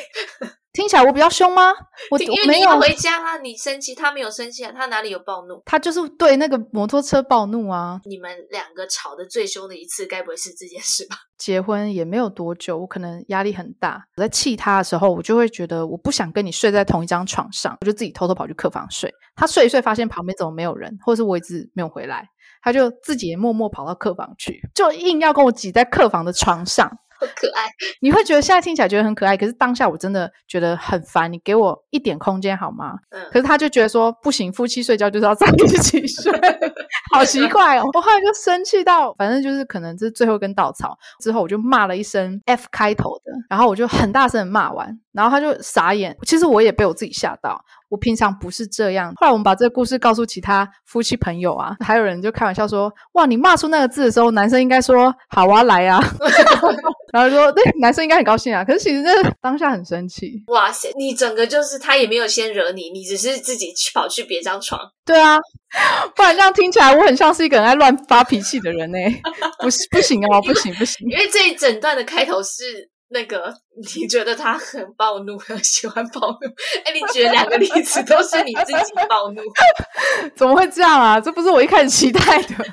C: 听起来我比较凶吗？我
A: 因为你要回家啊，你生气，他没有生气啊，他哪里有暴怒？
C: 他就是对那个摩托车暴怒啊。
A: 你们两个吵得最凶的一次，该不会是这件事吧？
C: 结婚也没有多久，我可能压力很大。我在气他的时候，我就会觉得我不想跟你睡在同一张床上，我就自己偷偷跑去客房睡。他睡一睡，发现旁边怎么没有人，或者是我一直没有回来，他就自己也默默跑到客房去，就硬要跟我挤在客房的床上。
A: 很可爱，
C: 你会觉得现在听起来觉得很可爱，可是当下我真的觉得很烦。你给我一点空间好吗？嗯。可是他就觉得说不行，夫妻睡觉就是要在一起睡，好奇怪哦。我后来就生气到，反正就是可能这是最后一根稻草。之后我就骂了一声 F 开头的，然后我就很大声的骂完，然后他就傻眼。其实我也被我自己吓到。我平常不是这样。后来我们把这个故事告诉其他夫妻朋友啊，还有人就开玩笑说：“哇，你骂出那个字的时候，男生应该说好啊，来啊。”然后说：“对，男生应该很高兴啊。”可是其实这当下很生气。
A: 哇塞，你整个就是他也没有先惹你，你只是自己去跑去别张床。
C: 对啊，不然这样听起来我很像是一个很爱乱发脾气的人呢。不是，不行啊，不行不行。
A: 因为这一整段的开头是。那个，你觉得他很暴怒，很 喜欢暴怒？哎，你举两个例子都是你自己暴怒，
C: 怎么会这样啊？这不是我一开始期待的。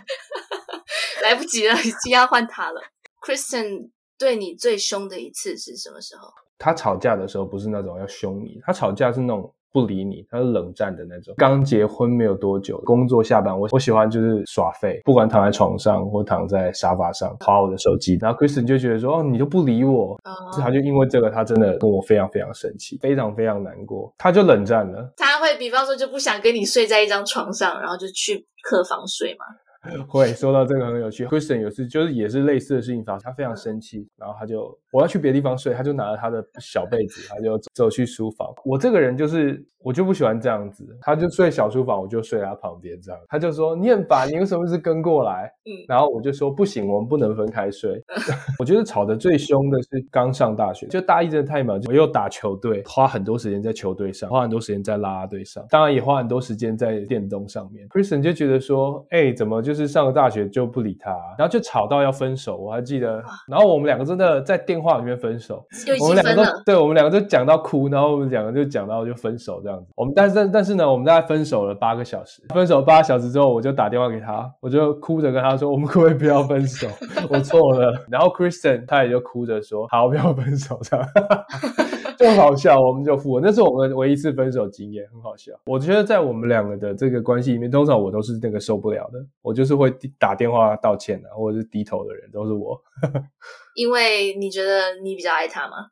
A: 来不及了，已经要换他了。Kristen 对你最凶的一次是什么时候？
D: 他吵架的时候不是那种要凶你，他吵架是那种不理你，他是冷战的那种。刚结婚没有多久，工作下班，我我喜欢就是耍废，不管躺在床上或躺在沙发上划我的手机。然后 Kristen 就觉得说，哦，你就不理我，是他就因为这个，他真的跟我非常非常生气，非常非常难过，他就冷战了。
A: 他会比方说就不想跟你睡在一张床上，然后就去客房睡吗？
D: 会说到这个很有趣，Kristen 有次就是也是类似的事情发生，他非常生气，然后他就我要去别的地方睡，他就拿了他的小被子，他就走去书房。我这个人就是我就不喜欢这样子，他就睡小书房，我就睡他旁边这样。他就说你很烦，你为什么是跟过来？嗯，然后我就说不行，我们不能分开睡。我觉得吵得最凶的是刚上大学，就大一真的太忙，我又打球队，花很多时间在球队上，花很多时间在啦啦队上，当然也花很多时间在电动上面。Kristen 就觉得说，哎，怎么就是上了大学就不理他，然后就吵到要分手。我还记得，然后我们两个真的在电话里面分手，我们两个都对，我们两个就讲到哭，然后我们两个就讲到就分手这样子。我们但是但是呢，我们大概分手了八个小时，分手八个小时之后，我就打电话给他，我就哭着跟他说，我们可不可以不要分手？我错了。然后 Kristen 他也就哭着说，好，不要分手这样。就好笑，我们就复合，那是我们唯一一次分手经验，很好笑。我觉得在我们两个的这个关系里面，通常我都是那个受不了的，我就是会打电话道歉的，或者是低头的人，都是我。
A: 因为你觉得你比较爱他吗？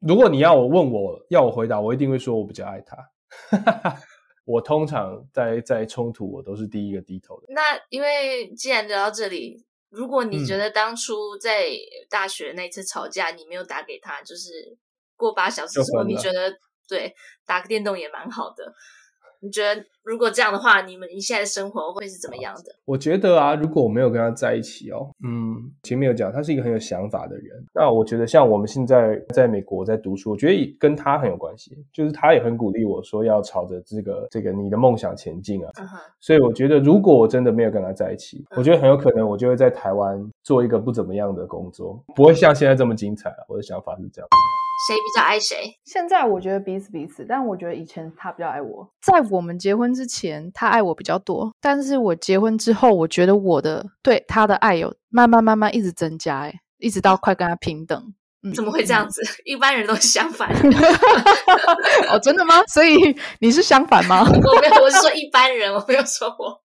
D: 如果你要我问我要我回答，我一定会说我比较爱他。我通常在在冲突，我都是第一个低头的。
A: 那因为既然聊到这里，如果你觉得当初在大学那次吵架，你没有打给他，就是。过八小时之后，你觉得对打个电动也蛮好的。你觉得如果这样的话，你们你现在的生活会是怎么样的？
D: 我觉得啊，如果我没有跟他在一起哦，嗯，前面有讲他是一个很有想法的人。那我觉得像我们现在在美国在读书，我觉得跟他很有关系，就是他也很鼓励我说要朝着这个这个你的梦想前进啊。Uh -huh. 所以我觉得如果我真的没有跟他在一起，uh -huh. 我觉得很有可能我就会在台湾做一个不怎么样的工作，不会像现在这么精彩啊。我的想法是这样。
A: 谁比较爱谁？
C: 现在我觉得彼此彼此，但我觉得以前他比较爱我。在我们结婚之前，他爱我比较多，但是我结婚之后，我觉得我的对他的爱有慢慢慢慢一直增加，诶，一直到快跟他平等。
A: 嗯，怎么会这样子？一般人都是相反。
C: 哦，真的吗？所以你是相反吗？
A: 我没有，我是说一般人，我没有说我。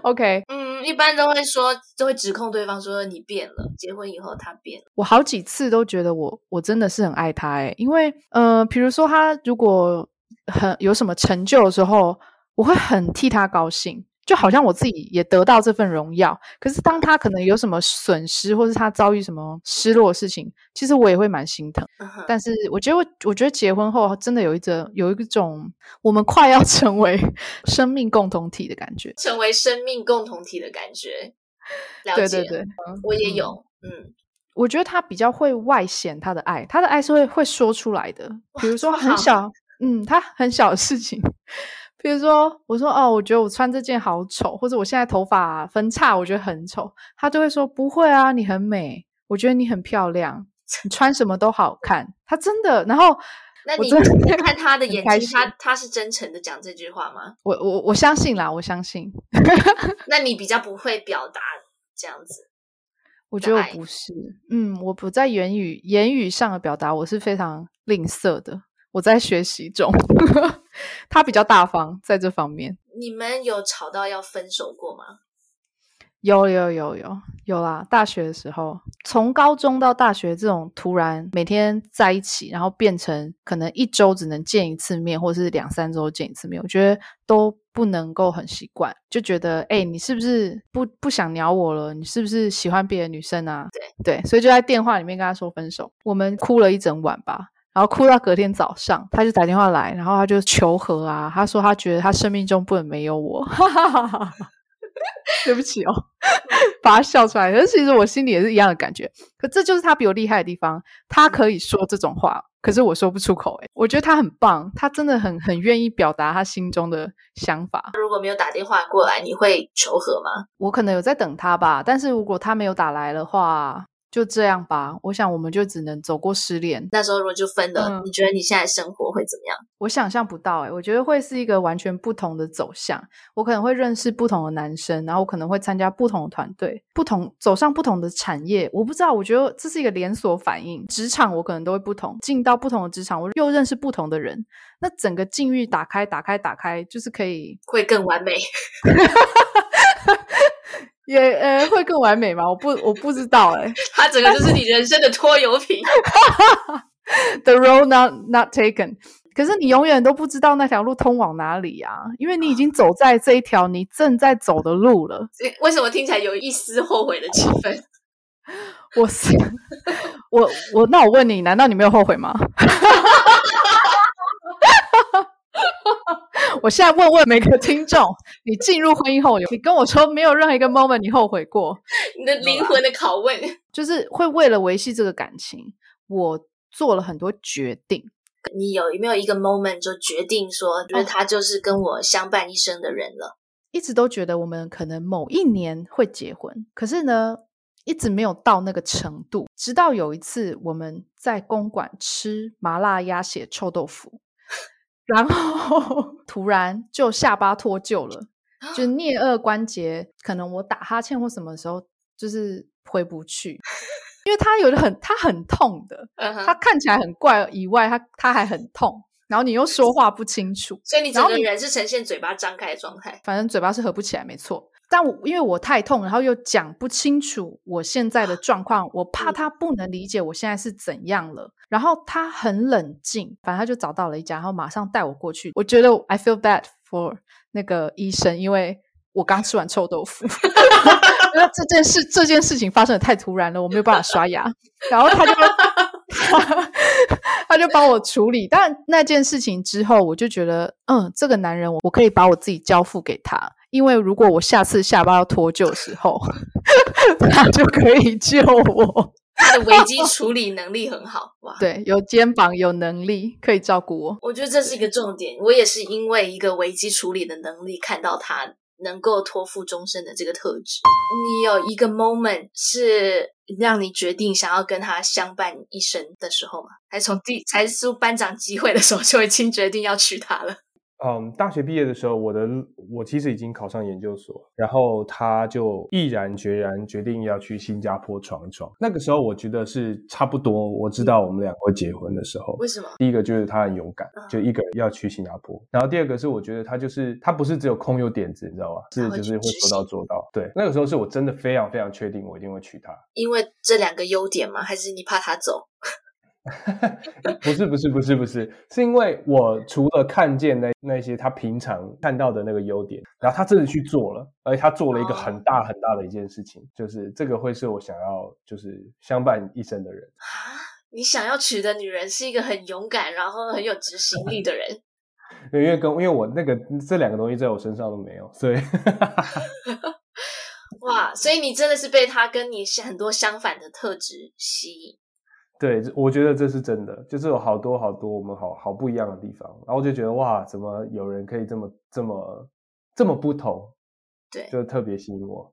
C: OK，
A: 嗯，一般都会说，都会指控对方说你变了。结婚以后他变了。
C: 我好几次都觉得我我真的是很爱他诶，因为呃，比如说他如果很有什么成就的时候，我会很替他高兴。就好像我自己也得到这份荣耀，可是当他可能有什么损失，或是他遭遇什么失落的事情，其实我也会蛮心疼。Uh-huh. 但是我觉得我，我觉得结婚后真的有一种有一种我们快要 成为生命共同体的感觉，
A: 成为生命共同体的感觉。了解，对对对，我也有。嗯，
C: 我觉得他比较会外显他的爱，他的爱是会会说出来的。比如说很小，嗯，他很小的事情。比如说，我说哦，我觉得我穿这件好丑，或者我现在头发分叉，我觉得很丑，他就会说不会啊，你很美，我觉得你很漂亮，你穿什么都好看。他真的，然后
A: 那你你 看他的眼睛，他他是真诚的讲这句话吗？
C: 我我我相信啦，我相信。
A: 那你比较不会表达这样子？
C: 我觉得我不是，嗯，我不在言语言语上的表达，我是非常吝啬的。我在学习中，他比较大方在这方面。
A: 你们有吵到要分手过吗？
C: 有有有有有啦！大学的时候，从高中到大学，这种突然每天在一起，然后变成可能一周只能见一次面，或者是两三周见一次面，我觉得都不能够很习惯，就觉得哎，你是不是不不想鸟我了？你是不是喜欢别的女生啊？对对，所以就在电话里面跟他说分手，我们哭了一整晚吧。然后哭到隔天早上，他就打电话来，然后他就求和啊。他说他觉得他生命中不能没有我，哈哈哈哈。对不起哦，把他笑出来。可是其实我心里也是一样的感觉。可这就是他比我厉害的地方，他可以说这种话，可是我说不出口。诶，我觉得他很棒，他真的很很愿意表达他心中的想法。
A: 如果没有打电话过来，你会求和吗？
C: 我可能有在等他吧，但是如果他没有打来的话。就这样吧，我想我们就只能走过失恋。
A: 那时候如果就分了，嗯、你觉得你现在生活会怎么样？
C: 我想象不到、欸，我觉得会是一个完全不同的走向。我可能会认识不同的男生，然后我可能会参加不同的团队，不同走上不同的产业。我不知道，我觉得这是一个连锁反应。职场我可能都会不同，进到不同的职场，我又认识不同的人，那整个境遇打开、打开、打开，就是可以
A: 会更完美。
C: 也呃，会更完美吗？我不我不知道哎、欸。
A: 它整个就是你人生的拖油瓶。
C: The road not not taken。可是你永远都不知道那条路通往哪里啊，因为你已经走在这一条你正在走的路了。
A: 为什么听起来有一丝后悔的气氛？
C: 我是我我那我问你，难道你没有后悔吗？我现在问问每个听众，你进入婚姻后，你跟我说没有任何一个 moment 你后悔过？
A: 你的灵魂的拷问，
C: 就是会为了维系这个感情，我做了很多决定。
A: 你有没有一个 moment 就决定说，觉得他就是跟我相伴一生的人了？
C: 一直都觉得我们可能某一年会结婚，可是呢，一直没有到那个程度。直到有一次我们在公馆吃麻辣鸭血臭豆腐。然后 突然就下巴脱臼了，就 颞颌关节，可能我打哈欠或什么时候就是回不去，因为他有的很，他很痛的，他看起来很怪以外，他他还很痛，然后你又说 话不清楚，
A: 所以你整个人是呈现嘴巴张开的状态，
C: 反正嘴巴是合不起来，没错。但我因为我太痛，然后又讲不清楚我现在的状况，我 怕他不能理解我现在是怎样了。然后他很冷静，反正他就找到了一家，然后马上带我过去。我觉得 I feel bad for 那个医生，因为我刚吃完臭豆腐，因为这件事这件事情发生的太突然了，我没有办法刷牙。然后他就他，他就帮我处理。但那件事情之后，我就觉得，嗯，这个男人，我可以把我自己交付给他。因为如果我下次下巴要脱臼的时候，他就可以救我。
A: 他的危机处理能力很好，哇！
C: 对，有肩膀，有能力可以照顾我。
A: 我觉得这是一个重点。我也是因为一个危机处理的能力，看到他能够托付终身的这个特质。你有一个 moment 是让你决定想要跟他相伴一生的时候吗？还是从第才出班长机会的时候就已经决定要娶她了？
D: 嗯，大学毕业的时候，我的我其实已经考上研究所，然后他就毅然决然决定要去新加坡闯一闯。那个时候，我觉得是差不多，我知道我们两个会结婚的时候。
A: 为什么？
D: 第一个就是他很勇敢，就一个人要去新加坡。然后第二个是我觉得他就是他不是只有空有点子，你知道吗？是就是会说到做到。对，那个时候是我真的非常非常确定，我一定会娶她。
A: 因为这两个优点吗？还是你怕他走？
D: 不是不是不是不是，是因为我除了看见那那些他平常看到的那个优点，然后他真的去做了，而且他做了一个很大很大的一件事情，就是这个会是我想要就是相伴一生的人
A: 啊！你想要娶的女人是一个很勇敢，然后很有执行力的人。
D: 因为跟因为我那个这两个东西在我身上都没有，所以
A: 哇，所以你真的是被他跟你很多相反的特质吸引。
D: 对，我觉得这是真的，就是有好多好多我们好好不一样的地方，然后我就觉得哇，怎么有人可以这么这么这么不同？
A: 对，
D: 就特别吸引我。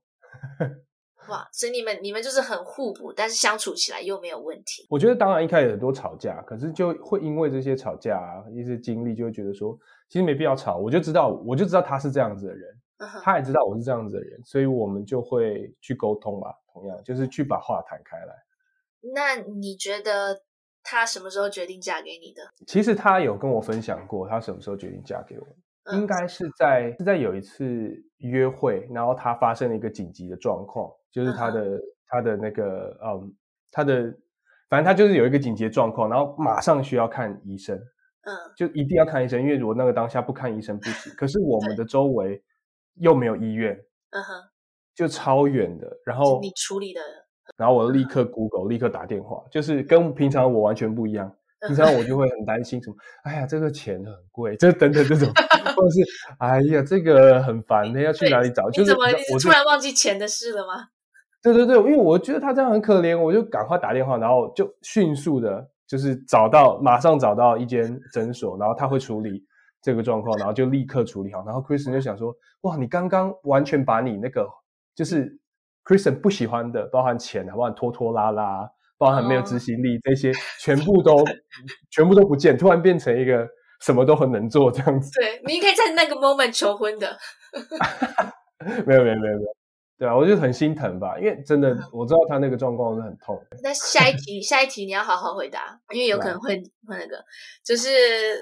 A: 哇，所以你们你们就是很互补，但是相处起来又没有问题。
D: 我觉得当然一开始很多吵架，可是就会因为这些吵架啊，一些经历，就会觉得说其实没必要吵。我就知道，我就知道他是这样子的人，嗯、他也知道我是这样子的人，所以我们就会去沟通吧。同样就是去把话谈开来。
A: 那你觉得他什么时候决定嫁给你的？
D: 其实他有跟我分享过，他什么时候决定嫁给我，嗯、应该是在是在有一次约会，然后他发生了一个紧急的状况，就是他的、嗯、他的那个嗯，他的反正他就是有一个紧急的状况，然后马上需要看医生，嗯，就一定要看医生，因为如果那个当下不看医生不行。可是我们的周围又没有医院，嗯哼，就超远的，然后
A: 你处理的。
D: 然后我立刻 Google，立刻打电话，就是跟平常我完全不一样。平常我就会很担心什么，哎呀，这个钱很贵，这等等这种，或者是哎呀，这个很烦，那要去哪里找？就是
A: 你怎么我突然忘记钱的事了吗？
D: 对对对，因为我觉得他这样很可怜，我就赶快打电话，然后就迅速的，就是找到，马上找到一间诊所，然后他会处理这个状况，然后就立刻处理好。然后 Kristen 就想说，哇，你刚刚完全把你那个就是。Kristen 不喜欢的，包含钱，包含拖拖拉拉，包含没有执行力，这些全部都 全部都不见，突然变成一个什么都很能做这样子。
A: 对，你应该在那个 moment 求婚的。
D: 没有没有没有没有。对啊，我就很心疼吧，因为真的我知道他那个状况是很痛。
A: 那下一题，下一题你要好好回答，因为有可能会会那个，就是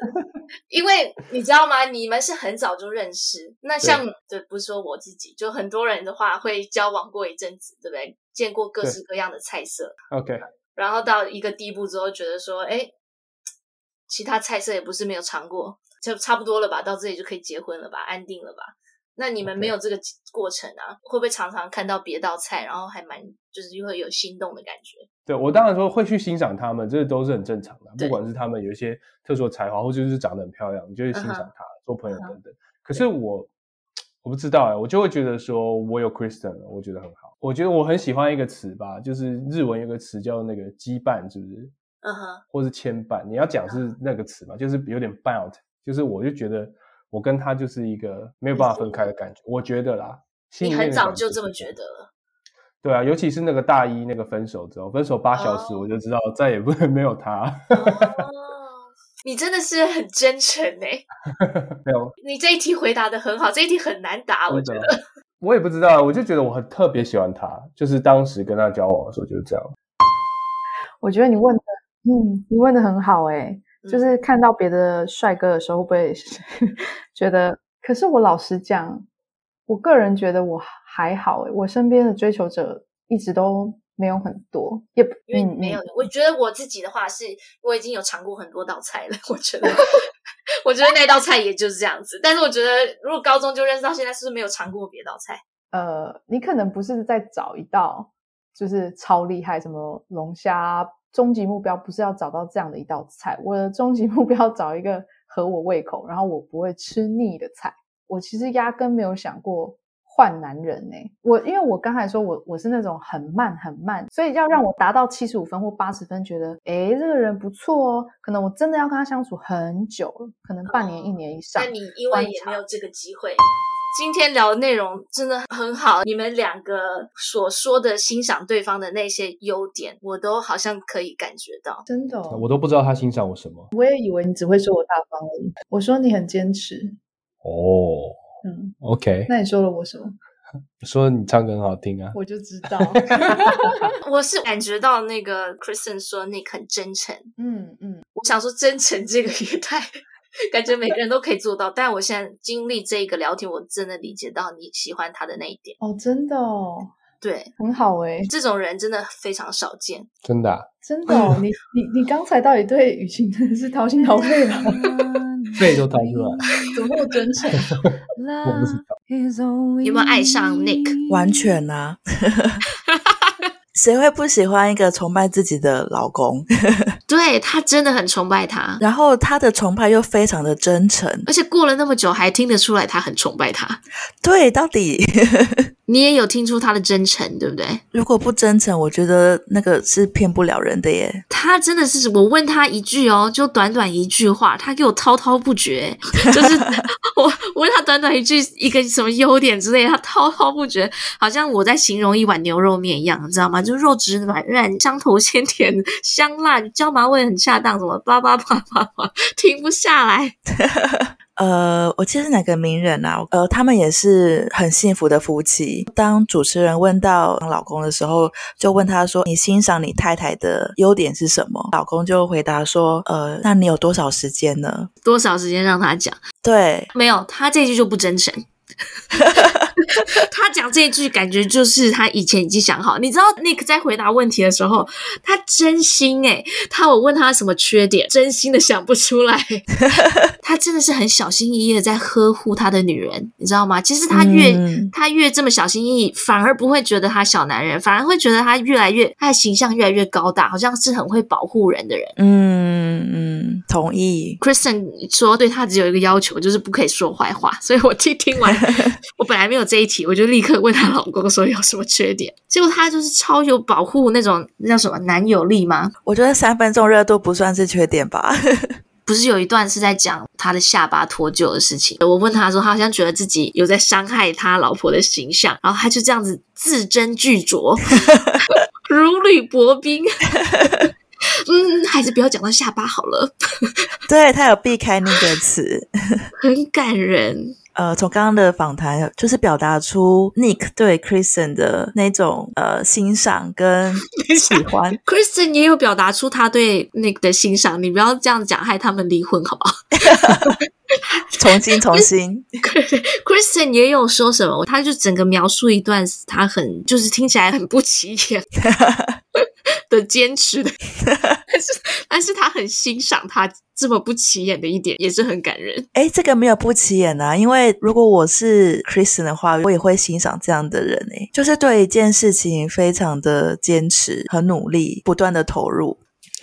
A: 因为你知道吗？你们是很早就认识，那像对不是说我自己，就很多人的话会交往过一阵子，对不对？见过各式各样的菜色
D: ，OK，
A: 然后到一个地步之后，觉得说，哎，其他菜色也不是没有尝过，就差不多了吧？到这里就可以结婚了吧？安定了吧？那你们没有这个过程啊.会不会常常看到别道菜，然后还蛮就是又会有心动的感觉？
D: 对，我当然说会去欣赏他们，这都是很正常的。不管是他们有一些特殊的才华，或者就是长得很漂亮，你就会欣赏他，uh -huh. 做朋友等等。Uh -huh. 可是我我不知道哎，我就会觉得说我有 Kristen 了，我觉得很好。我觉得我很喜欢一个词吧，就是日文有个词叫那个羁绊，是不是？嗯哼，或是牵绊。你要讲是那个词嘛，就是有点 bound，就是我就觉得。我跟他就是一个没有办法分开的感觉，我觉得啦。
A: 你很早就这么觉得了？
D: 对啊，尤其是那个大一那个分手之后，分手八小时，我就知道再也不能 没有他。
A: 哦，你真的是很真诚哎。
D: 没有，
A: 你这一题回答的很好，这一题很难答，我觉得。
D: 我也不知道，我就觉得我很特别喜欢他，就是当时跟他交往的时候就是这样。
C: 我觉得你问的，嗯，你问的很好哎。就是看到别的帅哥的时候，会不会 觉得？可是我老实讲，我个人觉得我还好诶。我身边的追求者一直都没有很多，也
A: 因为没有。我觉得我自己的话是，我已经有尝过很多道菜了。我觉得，我觉得那道菜也就是这样子。但是我觉得，如果高中就认识到现在，是不是没有尝过别道菜？
C: 呃，你可能不是在找一道就是超厉害，什么龙虾。终极目标不是要找到这样的一道菜，我的终极目标找一个合我胃口，然后我不会吃腻的菜。我其实压根没有想过换男人呢、欸。我因为我刚才说我我是那种很慢很慢，所以要让我达到七十五分或八十分，觉得诶这个人不错哦，可能我真的要跟他相处很久了，可能半年、哦、一年以上。
A: 那你因为也没有这个机会。今天聊的内容真的很好，你们两个所说的欣赏对方的那些优点，我都好像可以感觉到，
C: 真的、哦，
D: 我都不知道他欣赏我什么。
C: 我也以为你只会说我大方而已。我说你很坚持。
D: 哦，
C: 嗯
D: ，OK。
C: 那你说了我什么？
D: 说你唱歌很好听啊。
C: 我就知道
A: 我是感觉到那个 Kristen 说那个很真诚。
C: 嗯嗯，
A: 我想说真诚这个也太。感觉每个人都可以做到，但我现在经历这个聊天，我真的理解到你喜欢他的那一点。
C: 哦，真的哦，
A: 对，
C: 很好哎，
A: 这种人真的非常少见，
D: 真的、啊，
C: 真的哦，你 你你刚才到底对雨晴真的是掏心掏肺了，
D: 肺都掏出来，
C: 怎么那么真诚？
D: 我不知道，
A: 有没有爱上 Nick？
B: 完全啊。谁会不喜欢一个崇拜自己的老公？
A: 对，他真的很崇拜他，
B: 然后他的崇拜又非常的真诚，
A: 而且过了那么久还听得出来他很崇拜他。
B: 对，到底
A: 你也有听出他的真诚，对不对？
B: 如果不真诚，我觉得那个是骗不了人的耶。
A: 他真的是，我问他一句哦，就短短一句话，他给我滔滔不绝，就是 我问他短短一句一个什么优点之类，他滔滔不绝，好像我在形容一碗牛肉面一样，你知道吗？就肉质软软，香头鲜甜，香辣，椒麻味很恰当，什么叭叭叭叭叭，停不下来。
B: 呃，我记得是哪个名人啊？呃，他们也是很幸福的夫妻。当主持人问到老公的时候，就问他说：“你欣赏你太太的优点是什么？”老公就回答说：“呃，那你有多少时间呢？
A: 多少时间让他讲？
B: 对，
A: 没有，他这句就不真诚。” 他讲这句，感觉就是他以前已经想好。你知道，Nick 在回答问题的时候，他真心诶，他我问他什么缺点，真心的想不出来。他真的是很小心翼翼的在呵护他的女人，你知道吗？其实他越、嗯、他越这么小心翼翼，反而不会觉得他小男人，反而会觉得他越来越他的形象越来越高大，好像是很会保护人的人。
B: 嗯嗯，同意。
A: Kristen 说对他只有一个要求，就是不可以说坏话。所以我听听完。我本来没有这一题，我就立刻问她老公说有什么缺点，结果他就是超有保护那种，那叫什么男友力吗？
B: 我觉得三分钟热度不算是缺点吧。
A: 不是有一段是在讲他的下巴脱臼的事情？我问他说，他好像觉得自己有在伤害他老婆的形象，然后他就这样子字斟句酌，如履薄冰。嗯，还是不要讲到下巴好了。
B: 对，他有避开那个词，
A: 很感人。
B: 呃，从刚刚的访谈，就是表达出 Nick 对 Kristen 的那种呃欣赏跟 喜欢。
A: Kristen 也有表达出他对 Nick 的欣赏，你不要这样讲，害他们离婚好不好？
B: 重新，重新。
A: Kristen 也有说什么，他就整个描述一段，他很就是听起来很不起眼 的坚持的，但是但是他很欣赏他。这么不起眼的一点也是很感人。
B: 哎，这个没有不起眼啊，因为如果我是 Kristen 的话，我也会欣赏这样的人哎，就是对一件事情非常的坚持、很努力、不断的投入。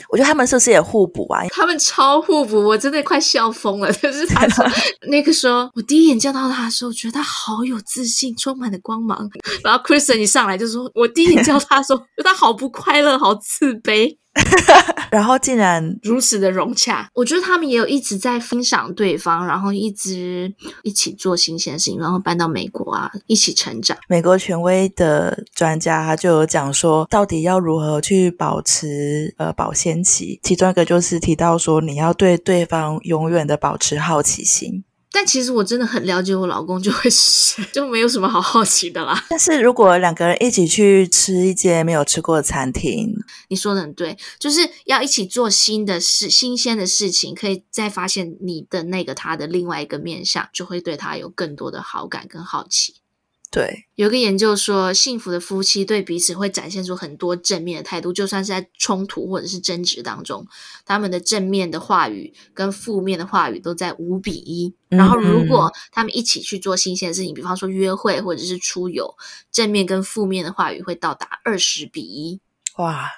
B: 我觉得他们是不是也互补啊？
A: 他们超互补，我真的快笑疯了。就是他说 那个时候，我第一眼见到他的时候，觉得他好有自信，充满了光芒。然后 Kristen 一上来就说，我第一眼见到他的时候，觉得他好不快乐，好自卑。
B: 然后竟然
A: 如此的融洽，我觉得他们也有一直在欣赏对方，然后一直一起做新鲜事情，然后搬到美国啊，一起成长。
B: 美国权威的专家他就有讲说，到底要如何去保持呃保鲜期，其中一个就是提到说，你要对对方永远的保持好奇心。
A: 但其实我真的很了解我老公，就会 是就没有什么好好奇的啦。
B: 但是如果两个人一起去吃一间没有吃过的餐厅，
A: 你说的很对，就是要一起做新的事、新鲜的事情，可以再发现你的那个他的另外一个面相，就会对他有更多的好感跟好奇。
B: 对，
A: 有个研究说，幸福的夫妻对彼此会展现出很多正面的态度，就算是在冲突或者是争执当中，他们的正面的话语跟负面的话语都在五比一。然后，如果他们一起去做新鲜的事情，比方说约会或者是出游，正面跟负面的话语会到达二十比一。
B: 哇！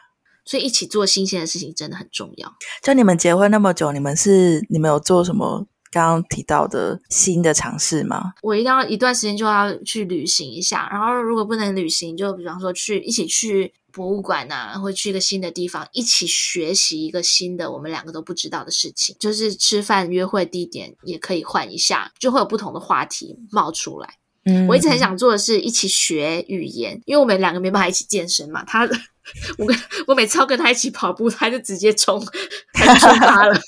A: 所以一起做新鲜的事情真的很重要。
B: 就你们结婚那么久，你们是你们有做什么？刚刚提到的新的尝试吗？
A: 我一定要一段时间就要去旅行一下，然后如果不能旅行，就比方说去一起去博物馆啊，或去一个新的地方，一起学习一个新的我们两个都不知道的事情。就是吃饭约会地点也可以换一下，就会有不同的话题冒出来。嗯，我一直很想做的是一起学语言，因为我们两个没办法一起健身嘛，他。我跟我每次要跟他一起跑步，他就直接冲，他就出发了。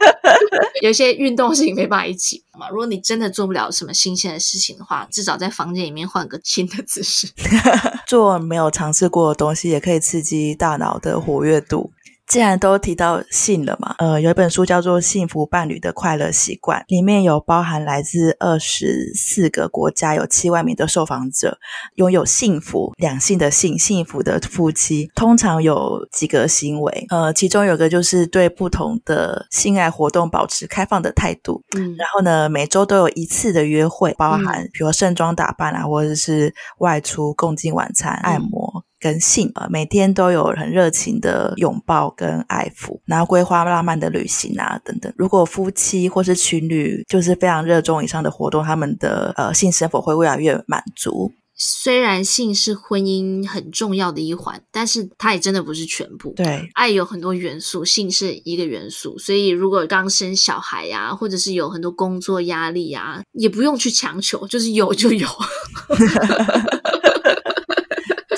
A: 有些运动事情没办法一起嘛。如果你真的做不了什么新鲜的事情的话，至少在房间里面换个新的姿势，
B: 做没有尝试过的东西，也可以刺激大脑的活跃度。既然都提到性了嘛，呃，有一本书叫做《幸福伴侣的快乐习惯》，里面有包含来自二十四个国家，有七万名的受访者，拥有幸福两性的性幸福的夫妻，通常有几个行为，呃，其中有个就是对不同的性爱活动保持开放的态度，嗯，然后呢，每周都有一次的约会，包含比如盛装打扮啊，或者是外出共进晚餐、按摩。跟性，呃，每天都有很热情的拥抱跟爱抚，然后规划浪漫的旅行啊等等。如果夫妻或是情侣就是非常热衷以上的活动，他们的呃性生活会越来越满足。
A: 虽然性是婚姻很重要的一环，但是它也真的不是全部。
B: 对，
A: 爱有很多元素，性是一个元素。所以如果刚生小孩呀、啊，或者是有很多工作压力呀、啊，也不用去强求，就是有就有。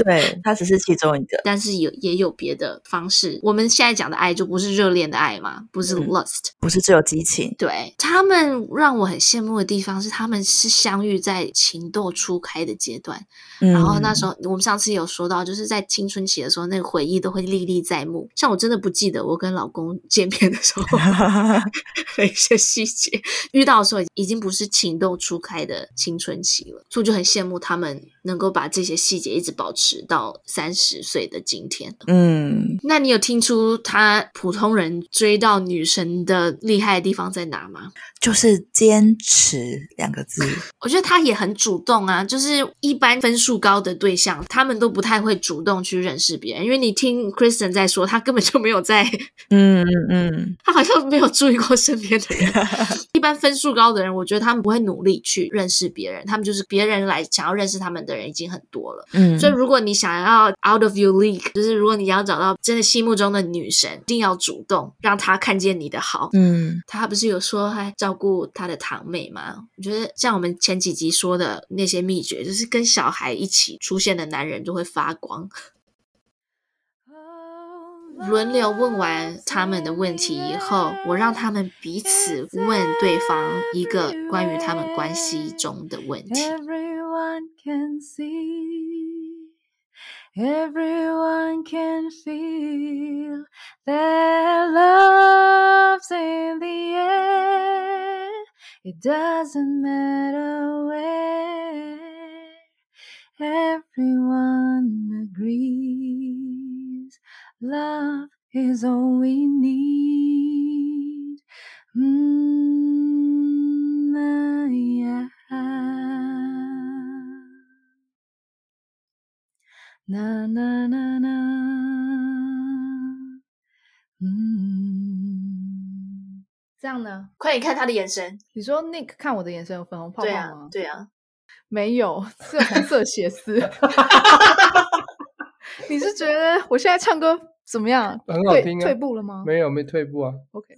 B: 对，它只是其中一个，
A: 但是有也有别的方式。我们现在讲的爱就不是热恋的爱嘛，不是 lust，、
B: 嗯、不是只有激情。
A: 对，他们让我很羡慕的地方是，他们是相遇在情窦初开的阶段，嗯、然后那时候我们上次有说到，就是在青春期的时候，那个回忆都会历历在目。像我真的不记得我跟老公见面的时候 的一些细节，遇到的时候已经不是情窦初开的青春期了，所以我就很羡慕他们能够把这些细节一直保持。到三十岁的今天，
B: 嗯，
A: 那你有听出他普通人追到女神的厉害的地方在哪吗？
B: 就是坚持两个字。
A: 我觉得他也很主动啊，就是一般分数高的对象，他们都不太会主动去认识别人，因为你听 Kristen 在说，他根本就没有在，
B: 嗯嗯嗯，
A: 他好像没有注意过身边的人。一般分数高的人，我觉得他们不会努力去认识别人，他们就是别人来想要认识他们的人已经很多了。
B: 嗯，
A: 所以如果你想要 out of your league，就是如果你要找到真的心目中的女神，一定要主动让她看见你的好。
B: 嗯，
A: 她不是有说还照顾她的堂妹吗？我觉得像我们前几集说的那些秘诀，就是跟小孩一起出现的男人就会发光。轮流问完他们的问题以后，我让他们彼此问对方一个关于他们关系中的问题。Everyone can see, everyone can feel that love's in the air. It doesn't matter where. Everyone agrees. Love is all we need. 嗯，哎呀，那那那那，嗯，
C: 这样呢？
A: 快点看他的眼神。
C: 你说 Nick 看我的眼神有粉红泡泡吗？
A: 对啊，对啊，
C: 没有，是红 色血丝。你是觉得我现在唱歌怎么样？
D: 很好听啊，
C: 退步了吗？
D: 没有，没退步啊。
C: OK。